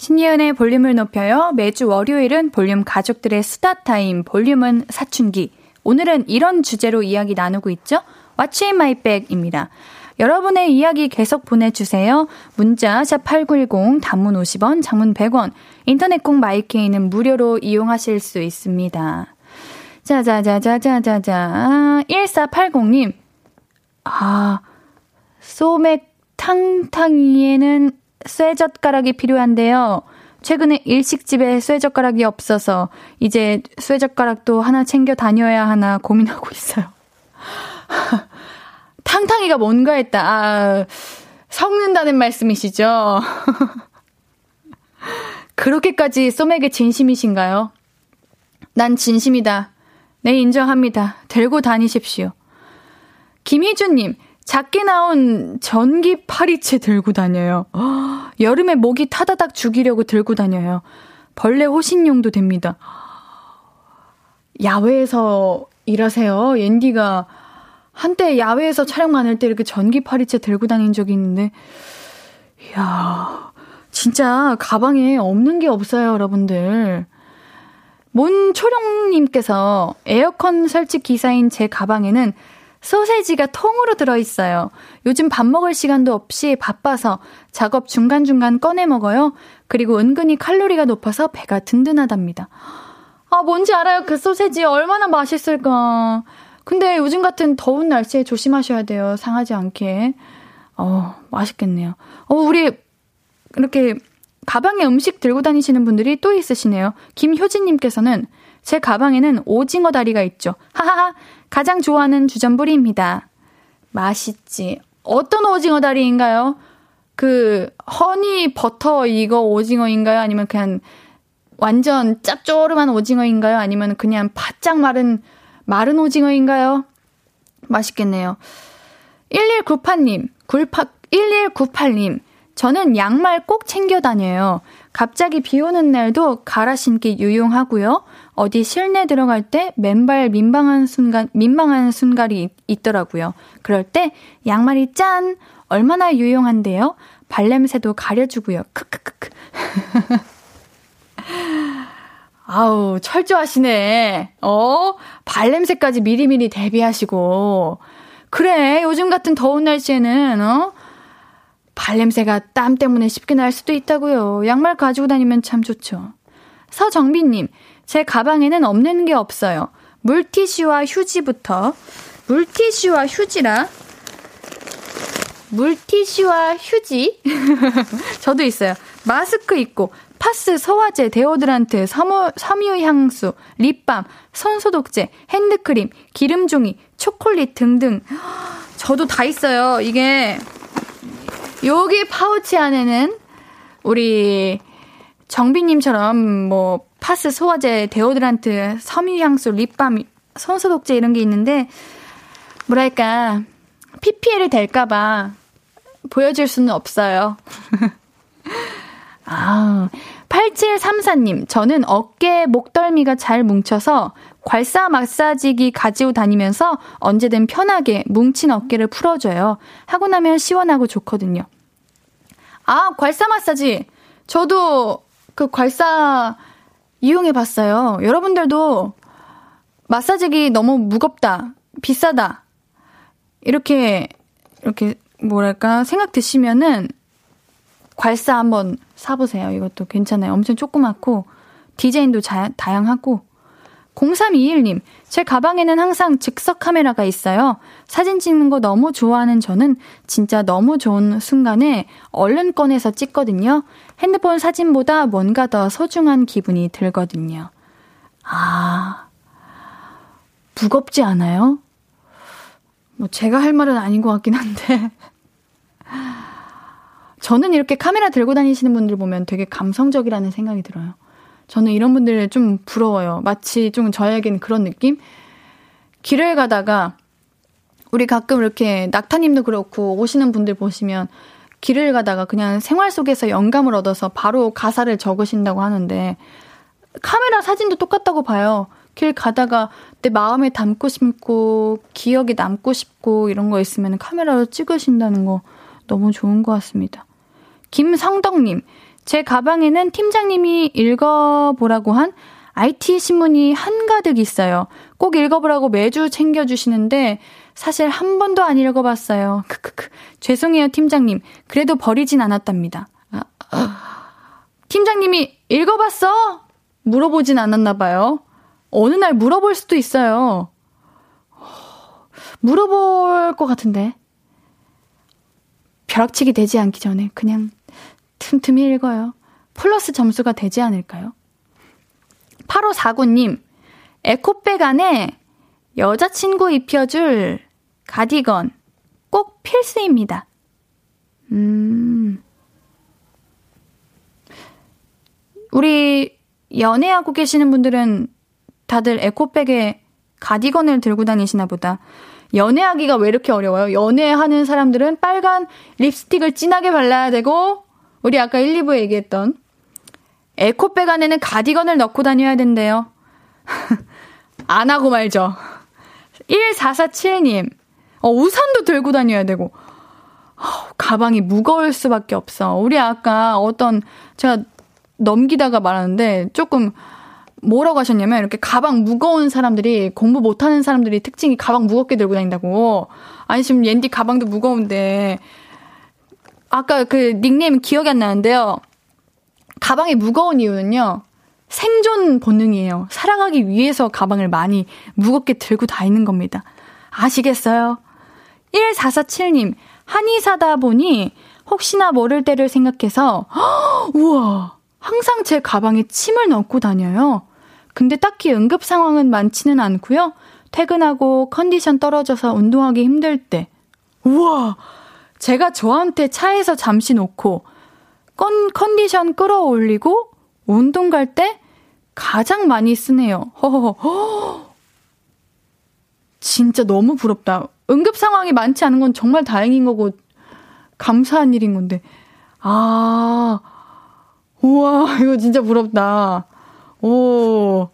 신예은의 볼륨을 높여요. 매주 월요일은 볼륨 가족들의 수다 타임, 볼륨은 사춘기. 오늘은 이런 주제로 이야기 나누고 있죠. What's in my bag입니다. 여러분의 이야기 계속 보내주세요. 문자 샵8910 단문 50원, 장문 100원, 인터넷 콩 마이케이는 무료로 이용하실 수 있습니다. 자자자자자자자 1480님 아 소맥 탕탕이에는 쇠젓가락이 필요한데요. 최근에 일식집에 쇠젓가락이 없어서 이제 쇠젓가락도 하나 챙겨 다녀야 하나 고민하고 있어요. 탕탕이가 뭔가 했다. 아, 섞는다는 말씀이시죠? 그렇게까지 소맥에 진심이신가요? 난 진심이다. 네, 인정합니다. 들고 다니십시오. 김희준님, 작게 나온 전기 파리채 들고 다녀요. 여름에 모기 타다닥 죽이려고 들고 다녀요. 벌레 호신용도 됩니다. 야외에서 일하세요. 옌디가 한때 야외에서 촬영 많을 때 이렇게 전기 파리채 들고 다닌 적이 있는데, 이야, 진짜 가방에 없는 게 없어요, 여러분들. 몬초령님께서 에어컨 설치 기사인 제 가방에는 소세지가 통으로 들어있어요. 요즘 밥 먹을 시간도 없이 바빠서 작업 중간중간 꺼내 먹어요. 그리고 은근히 칼로리가 높아서 배가 든든하답니다. 아, 뭔지 알아요. 그 소세지 얼마나 맛있을까. 근데 요즘 같은 더운 날씨에 조심하셔야 돼요. 상하지 않게. 어, 맛있겠네요. 어, 우리, 이렇게, 가방에 음식 들고 다니시는 분들이 또 있으시네요. 김효진님께서는 제 가방에는 오징어 다리가 있죠. 하하하. 가장 좋아하는 주전부리입니다. 맛있지. 어떤 오징어 다리인가요? 그 허니 버터 이거 오징어인가요? 아니면 그냥 완전 짭조름한 오징어인가요? 아니면 그냥 바짝 마른 마른 오징어인가요? 맛있겠네요. 1198님, 굴파 1198님. 저는 양말 꼭 챙겨 다녀요. 갑자기 비 오는 날도 갈아 신기 유용하고요. 어디 실내 들어갈 때 맨발 민망한 순간, 민망한 순간이 있더라고요. 그럴 때 양말이 짠! 얼마나 유용한데요? 발냄새도 가려주고요. 크크크크. 아우, 철저하시네. 어? 발냄새까지 미리미리 대비하시고. 그래, 요즘 같은 더운 날씨에는, 어? 발냄새가 땀 때문에 쉽게 날 수도 있다고요. 양말 가지고 다니면 참 좋죠. 서정빈님, 제 가방에는 없는 게 없어요. 물티슈와 휴지부터. 물티슈와 휴지라. 물티슈와 휴지. 저도 있어요. 마스크 있고, 파스, 소화제, 데오드란트, 섬유, 섬유 향수, 립밤, 손소독제, 핸드크림, 기름종이, 초콜릿 등등. 저도 다 있어요. 이게, 여기 파우치 안에는 우리 정비님처럼 뭐 파스, 소화제, 데오드란트, 섬유향수, 립밤, 손소독제 이런 게 있는데 뭐랄까 PPL이 될까봐 보여줄 수는 없어요. 아, 8734님, 저는 어깨 목덜미가 잘 뭉쳐서 괄사 마사지기 가지고 다니면서 언제든 편하게 뭉친 어깨를 풀어줘요. 하고 나면 시원하고 좋거든요. 아, 괄사 마사지. 저도 그 괄사 이용해 봤어요. 여러분들도 마사지기 너무 무겁다, 비싸다. 이렇게, 이렇게, 뭐랄까, 생각 드시면은 괄사 한번 사보세요. 이것도 괜찮아요. 엄청 조그맣고, 디자인도 자, 다양하고. 0321님, 제 가방에는 항상 즉석 카메라가 있어요. 사진 찍는 거 너무 좋아하는 저는 진짜 너무 좋은 순간에 얼른 꺼내서 찍거든요. 핸드폰 사진보다 뭔가 더 소중한 기분이 들거든요. 아, 무겁지 않아요? 뭐 제가 할 말은 아닌 것 같긴 한데. 저는 이렇게 카메라 들고 다니시는 분들 보면 되게 감성적이라는 생각이 들어요. 저는 이런 분들 좀 부러워요. 마치 좀 저에겐 그런 느낌? 길을 가다가 우리 가끔 이렇게 낙타님도 그렇고 오시는 분들 보시면 길을 가다가 그냥 생활 속에서 영감을 얻어서 바로 가사를 적으신다고 하는데 카메라 사진도 똑같다고 봐요. 길 가다가 내 마음에 담고 싶고 기억에 남고 싶고 이런 거 있으면 카메라로 찍으신다는 거 너무 좋은 것 같습니다. 김성덕님, 제 가방에는 팀장님이 읽어보라고 한 IT 신문이 한가득 있어요. 꼭 읽어보라고 매주 챙겨주시는데 사실 한 번도 안 읽어봤어요. 크크크. 죄송해요, 팀장님. 그래도 버리진 않았답니다. 아, 아. 팀장님이 읽어봤어? 물어보진 않았나 봐요. 어느 날 물어볼 수도 있어요. 물어볼 것 같은데. 벼락치기 되지 않기 전에 그냥 틈틈이 읽어요. 플러스 점수가 되지 않을까요? 8549님, 에코백 안에 여자친구 입혀줄 가디건 꼭 필수입니다. 음. 우리 연애하고 계시는 분들은 다들 에코백에 가디건을 들고 다니시나 보다. 연애하기가 왜 이렇게 어려워요? 연애하는 사람들은 빨간 립스틱을 진하게 발라야 되고, 우리 아까 1, 2부에 얘기했던 에코백 안에는 가디건을 넣고 다녀야 된대요. 안 하고 말죠. 1447님, 어, 우산도 들고 다녀야 되고, 어, 가방이 무거울 수밖에 없어. 우리 아까 어떤, 제가 넘기다가 말하는데, 조금, 뭐라고 하셨냐면, 이렇게 가방 무거운 사람들이, 공부 못하는 사람들이 특징이 가방 무겁게 들고 다닌다고. 아니, 지금 옌디 가방도 무거운데, 아까 그 닉네임 기억이 안 나는데요. 가방이 무거운 이유는요. 생존 본능이에요. 살아가기 위해서 가방을 많이 무겁게 들고 다니는 겁니다. 아시겠어요? 1447님, 한의 사다 보니 혹시나 모를 때를 생각해서, 허, 우와, 항상 제 가방에 침을 넣고 다녀요. 근데 딱히 응급 상황은 많지는 않고요. 퇴근하고 컨디션 떨어져서 운동하기 힘들 때, 우와, 제가 저한테 차에서 잠시 놓고 컨, 컨디션 끌어올리고 운동 갈 때 가장 많이 쓰네요. 허허허. 진짜 너무 부럽다. 응급 상황이 많지 않은 건 정말 다행인 거고 감사한 일인 건데. 아. 우와, 이거 진짜 부럽다. 오.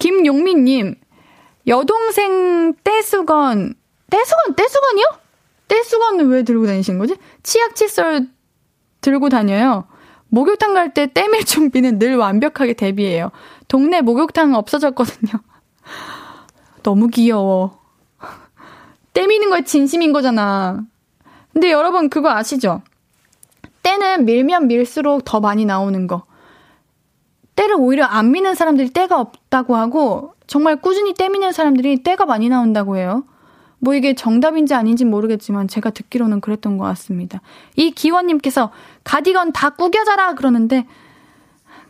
김용민 님. 여동생 떼수건 떼수건 떼수건이요? 떼수건은 왜 들고 다니시는 거지? 치약 칫솔 들고 다녀요. 목욕탕 갈 때 때밀 준비는 늘 완벽하게 대비해요. 동네 목욕탕 없어졌거든요. 너무 귀여워. 때미는 거 진심인 거잖아. 근데 여러분 그거 아시죠? 때는 밀면 밀수록 더 많이 나오는 거. 때를 오히려 안 미는 사람들이 때가 없다고 하고 정말 꾸준히 때 미는 사람들이 때가 많이 나온다고 해요. 뭐 이게 정답인지 아닌지 모르겠지만 제가 듣기로는 그랬던 것 같습니다. 이 기원님께서 가디건 다 구겨져라 그러는데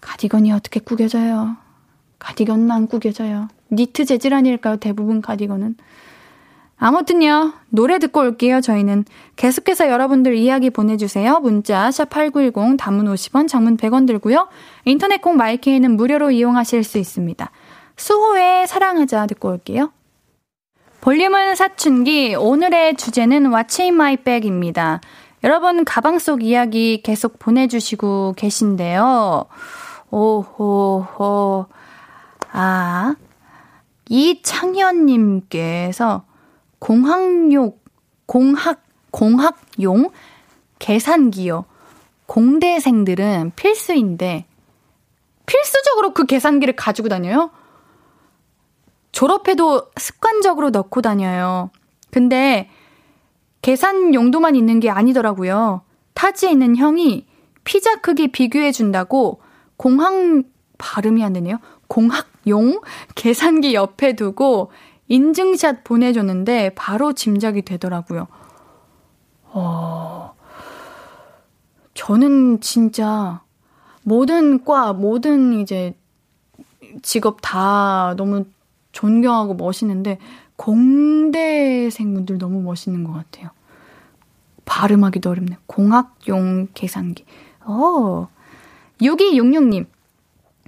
가디건이 어떻게 구겨져요? 가디건은 안 구겨져요. 니트 재질 아닐까요? 대부분 가디건은. 아무튼요, 노래 듣고 올게요, 저희는. 계속해서 여러분들 이야기 보내주세요. 문자, 샵8910, 단문 50원, 장문 100원 들고요. 인터넷 콩 마이케이는 무료로 이용하실 수 있습니다. 수호의 사랑하자 듣고 올게요. 볼륨은 사춘기. 오늘의 주제는 in my bag입니다. 여러분, 가방 속 이야기 계속 보내주시고 계신데요. 오호호. 아. 이창현님께서 공학용, 공학, 공학용 계산기요. 공대생들은 필수인데, 필수적으로 그 계산기를 가지고 다녀요? 졸업해도 습관적으로 넣고 다녀요. 근데 계산 용도만 있는 게 아니더라고요. 타지에 있는 형이 피자 크기 비교해 준다고 공학 발음이 안 되네요. 공학용 계산기 옆에 두고 인증샷 보내줬는데 바로 짐작이 되더라고요. 어, 저는 진짜 모든 과, 모든 이제 직업 다 너무 존경하고 멋있는데 공대생분들 너무 멋있는 것 같아요. 발음하기도 어렵네. 공학용 계산기. 어. 6266님.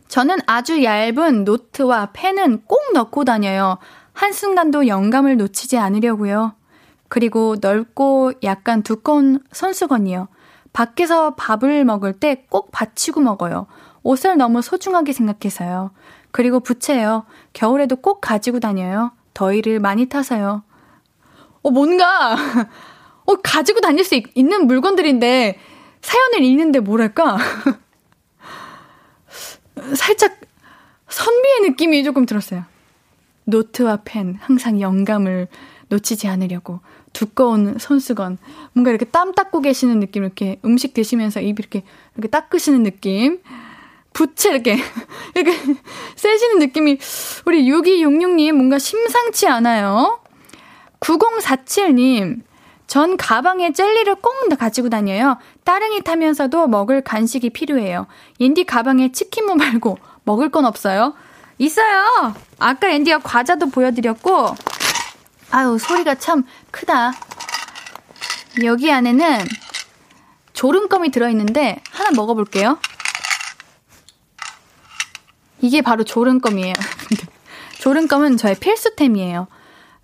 저는 아주 얇은 노트와 펜은 꼭 넣고 다녀요. 한순간도 영감을 놓치지 않으려고요. 그리고 넓고 약간 두꺼운 손수건이요. 밖에서 밥을 먹을 때 꼭 받치고 먹어요. 옷을 너무 소중하게 생각해서요. 그리고 부채요. 겨울에도 꼭 가지고 다녀요. 더위를 많이 타서요. 어, 뭔가, 어, 가지고 다닐 수 있, 는 물건들인데, 사연을 읽는데 뭐랄까. 살짝 선비의 느낌이 조금 들었어요. 노트와 펜, 항상 영감을 놓치지 않으려고. 두꺼운 손수건. 뭔가 이렇게 땀 닦고 계시는 느낌, 이렇게 음식 드시면서 입 이렇게, 이렇게 닦으시는 느낌. 부채 이렇게, 이렇게 세시는 느낌이, 우리 6266님 뭔가 심상치 않아요. 9047님, 전 가방에 젤리를 꼭 가지고 다녀요. 따릉이 타면서도 먹을 간식이 필요해요. 옌디 가방에 치킨무 말고 먹을 건 없어요? 있어요! 아까 앤디가 과자도 보여드렸고, 아유, 소리가 참 크다. 여기 안에는 조름껌이 들어있는데, 하나 먹어볼게요. 이게 바로 조른껌이에요. 조른껌은 저의 필수템이에요.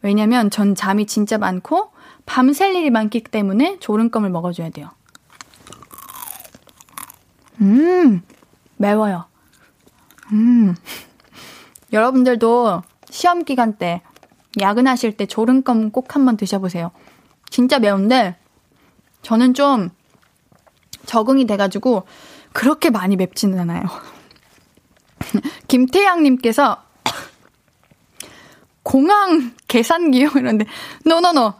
왜냐면 전 잠이 진짜 많고 밤샐 일이 많기 때문에 조른껌을 먹어줘야 돼요. 음, 매워요. 음. 여러분들도 시험 기간 때, 야근하실 때 조른껌 꼭 한번 드셔보세요. 진짜 매운데, 저는 좀 적응이 돼가지고, 그렇게 많이 맵지는 않아요. 김태양님께서 공항 계산기요? 이런데, 노노노.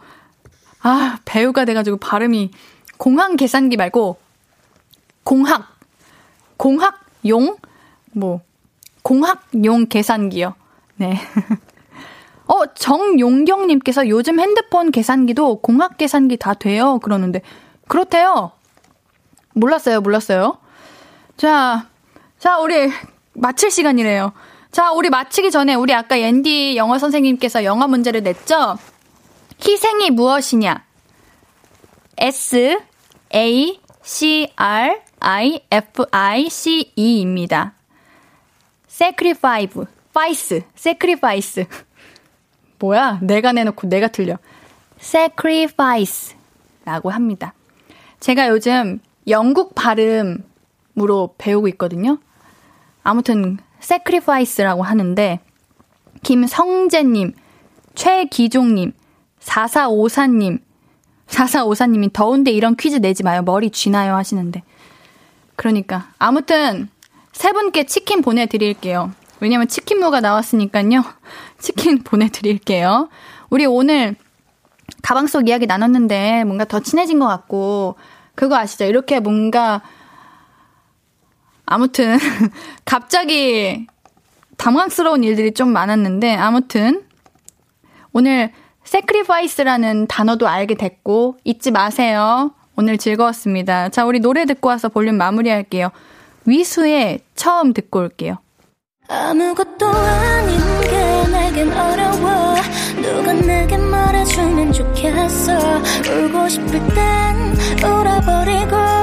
아, 배우가 돼가지고 발음이 공항 계산기 말고, 공학, 공학용? 뭐, 공학용 계산기요. 네. 어, 정용경님께서 요즘 핸드폰 계산기도 공학 계산기 다 돼요. 그러는데, 그렇대요. 몰랐어요, 몰랐어요. 자, 자, 우리 마칠 시간이래요. 자, 우리 마치기 전에 우리 아까 앤디 영어 선생님께서 영어 문제를 냈죠? 희생이 무엇이냐? S, A, C, R, I, F, I, C, E입니다. sacrifice, vice, sacrifice. 뭐야? 내가 내놓고 내가 틀려. sacrifice 라고 합니다. 제가 요즘 영국 발음으로 배우고 있거든요. 아무튼 sacrifice라고 하는데 김성재님, 최기종님, 4454님, 4454님이 더운데 이런 퀴즈 내지 마요. 머리 쥐나요 하시는데. 그러니까 아무튼 세 분께 치킨 보내드릴게요. 왜냐면 치킨무가 나왔으니까요. 치킨 보내드릴게요. 우리 오늘 가방 속 이야기 나눴는데 뭔가 더 친해진 것 같고 그거 아시죠? 이렇게 뭔가 아무튼 갑자기 당황스러운 일들이 좀 많았는데 아무튼 오늘 sacrifice라는 단어도 알게 됐고 잊지 마세요. 오늘 즐거웠습니다. 자, 우리 노래 듣고 와서 볼륨 마무리할게요. 위수의 처음 듣고 올게요. 아무것도 아닌 게 내겐 어려워 누가 내게 말해주면 좋겠어 울고 싶을 땐 울어버리고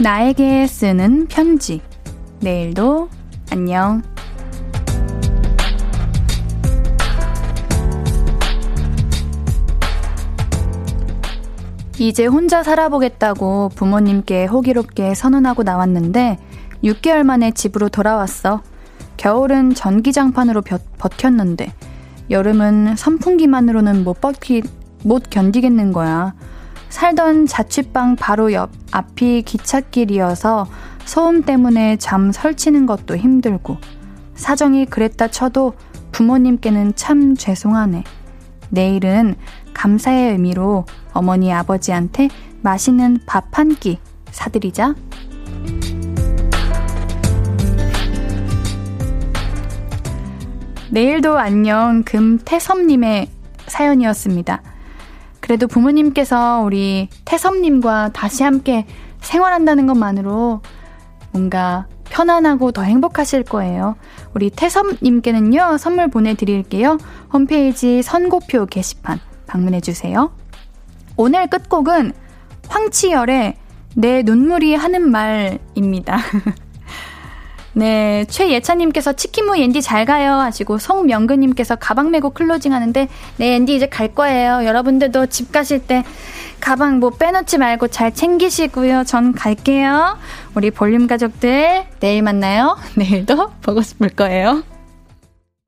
나에게 쓰는 편지. 내일도 안녕. 이제 혼자 살아보겠다고 부모님께 호기롭게 선언하고 나왔는데 6개월 만에 집으로 돌아왔어. 겨울은 전기장판으로 벼, 버텼는데 여름은 선풍기만으로는 못 버티, 못 견디겠는 거야. 살던 자취방 바로 옆 앞이 기찻길이어서 소음 때문에 잠 설치는 것도 힘들고 사정이 그랬다 쳐도 부모님께는 참 죄송하네. 내일은 감사의 의미로 어머니 아버지한테 맛있는 밥 한 끼 사드리자. 내일도 안녕 금태섭님의 사연이었습니다. 그래도 부모님께서 우리 태섭님과 다시 함께 생활한다는 것만으로 뭔가 편안하고 더 행복하실 거예요. 우리 태섭님께는요, 선물 보내드릴게요. 홈페이지 선고표 게시판 방문해주세요. 오늘 끝곡은 황치열의 내 눈물이 하는 말입니다. 네, 최예찬님께서 치킨무 옌디 잘 가요 하시고 송명근님께서 가방 메고 클로징 하는데 네 옌디 이제 갈 거예요. 여러분들도 집 가실 때 가방 뭐 빼놓지 말고 잘 챙기시고요. 전 갈게요. 우리 볼륨 가족들 내일 만나요. 내일도 보고 싶을 거예요.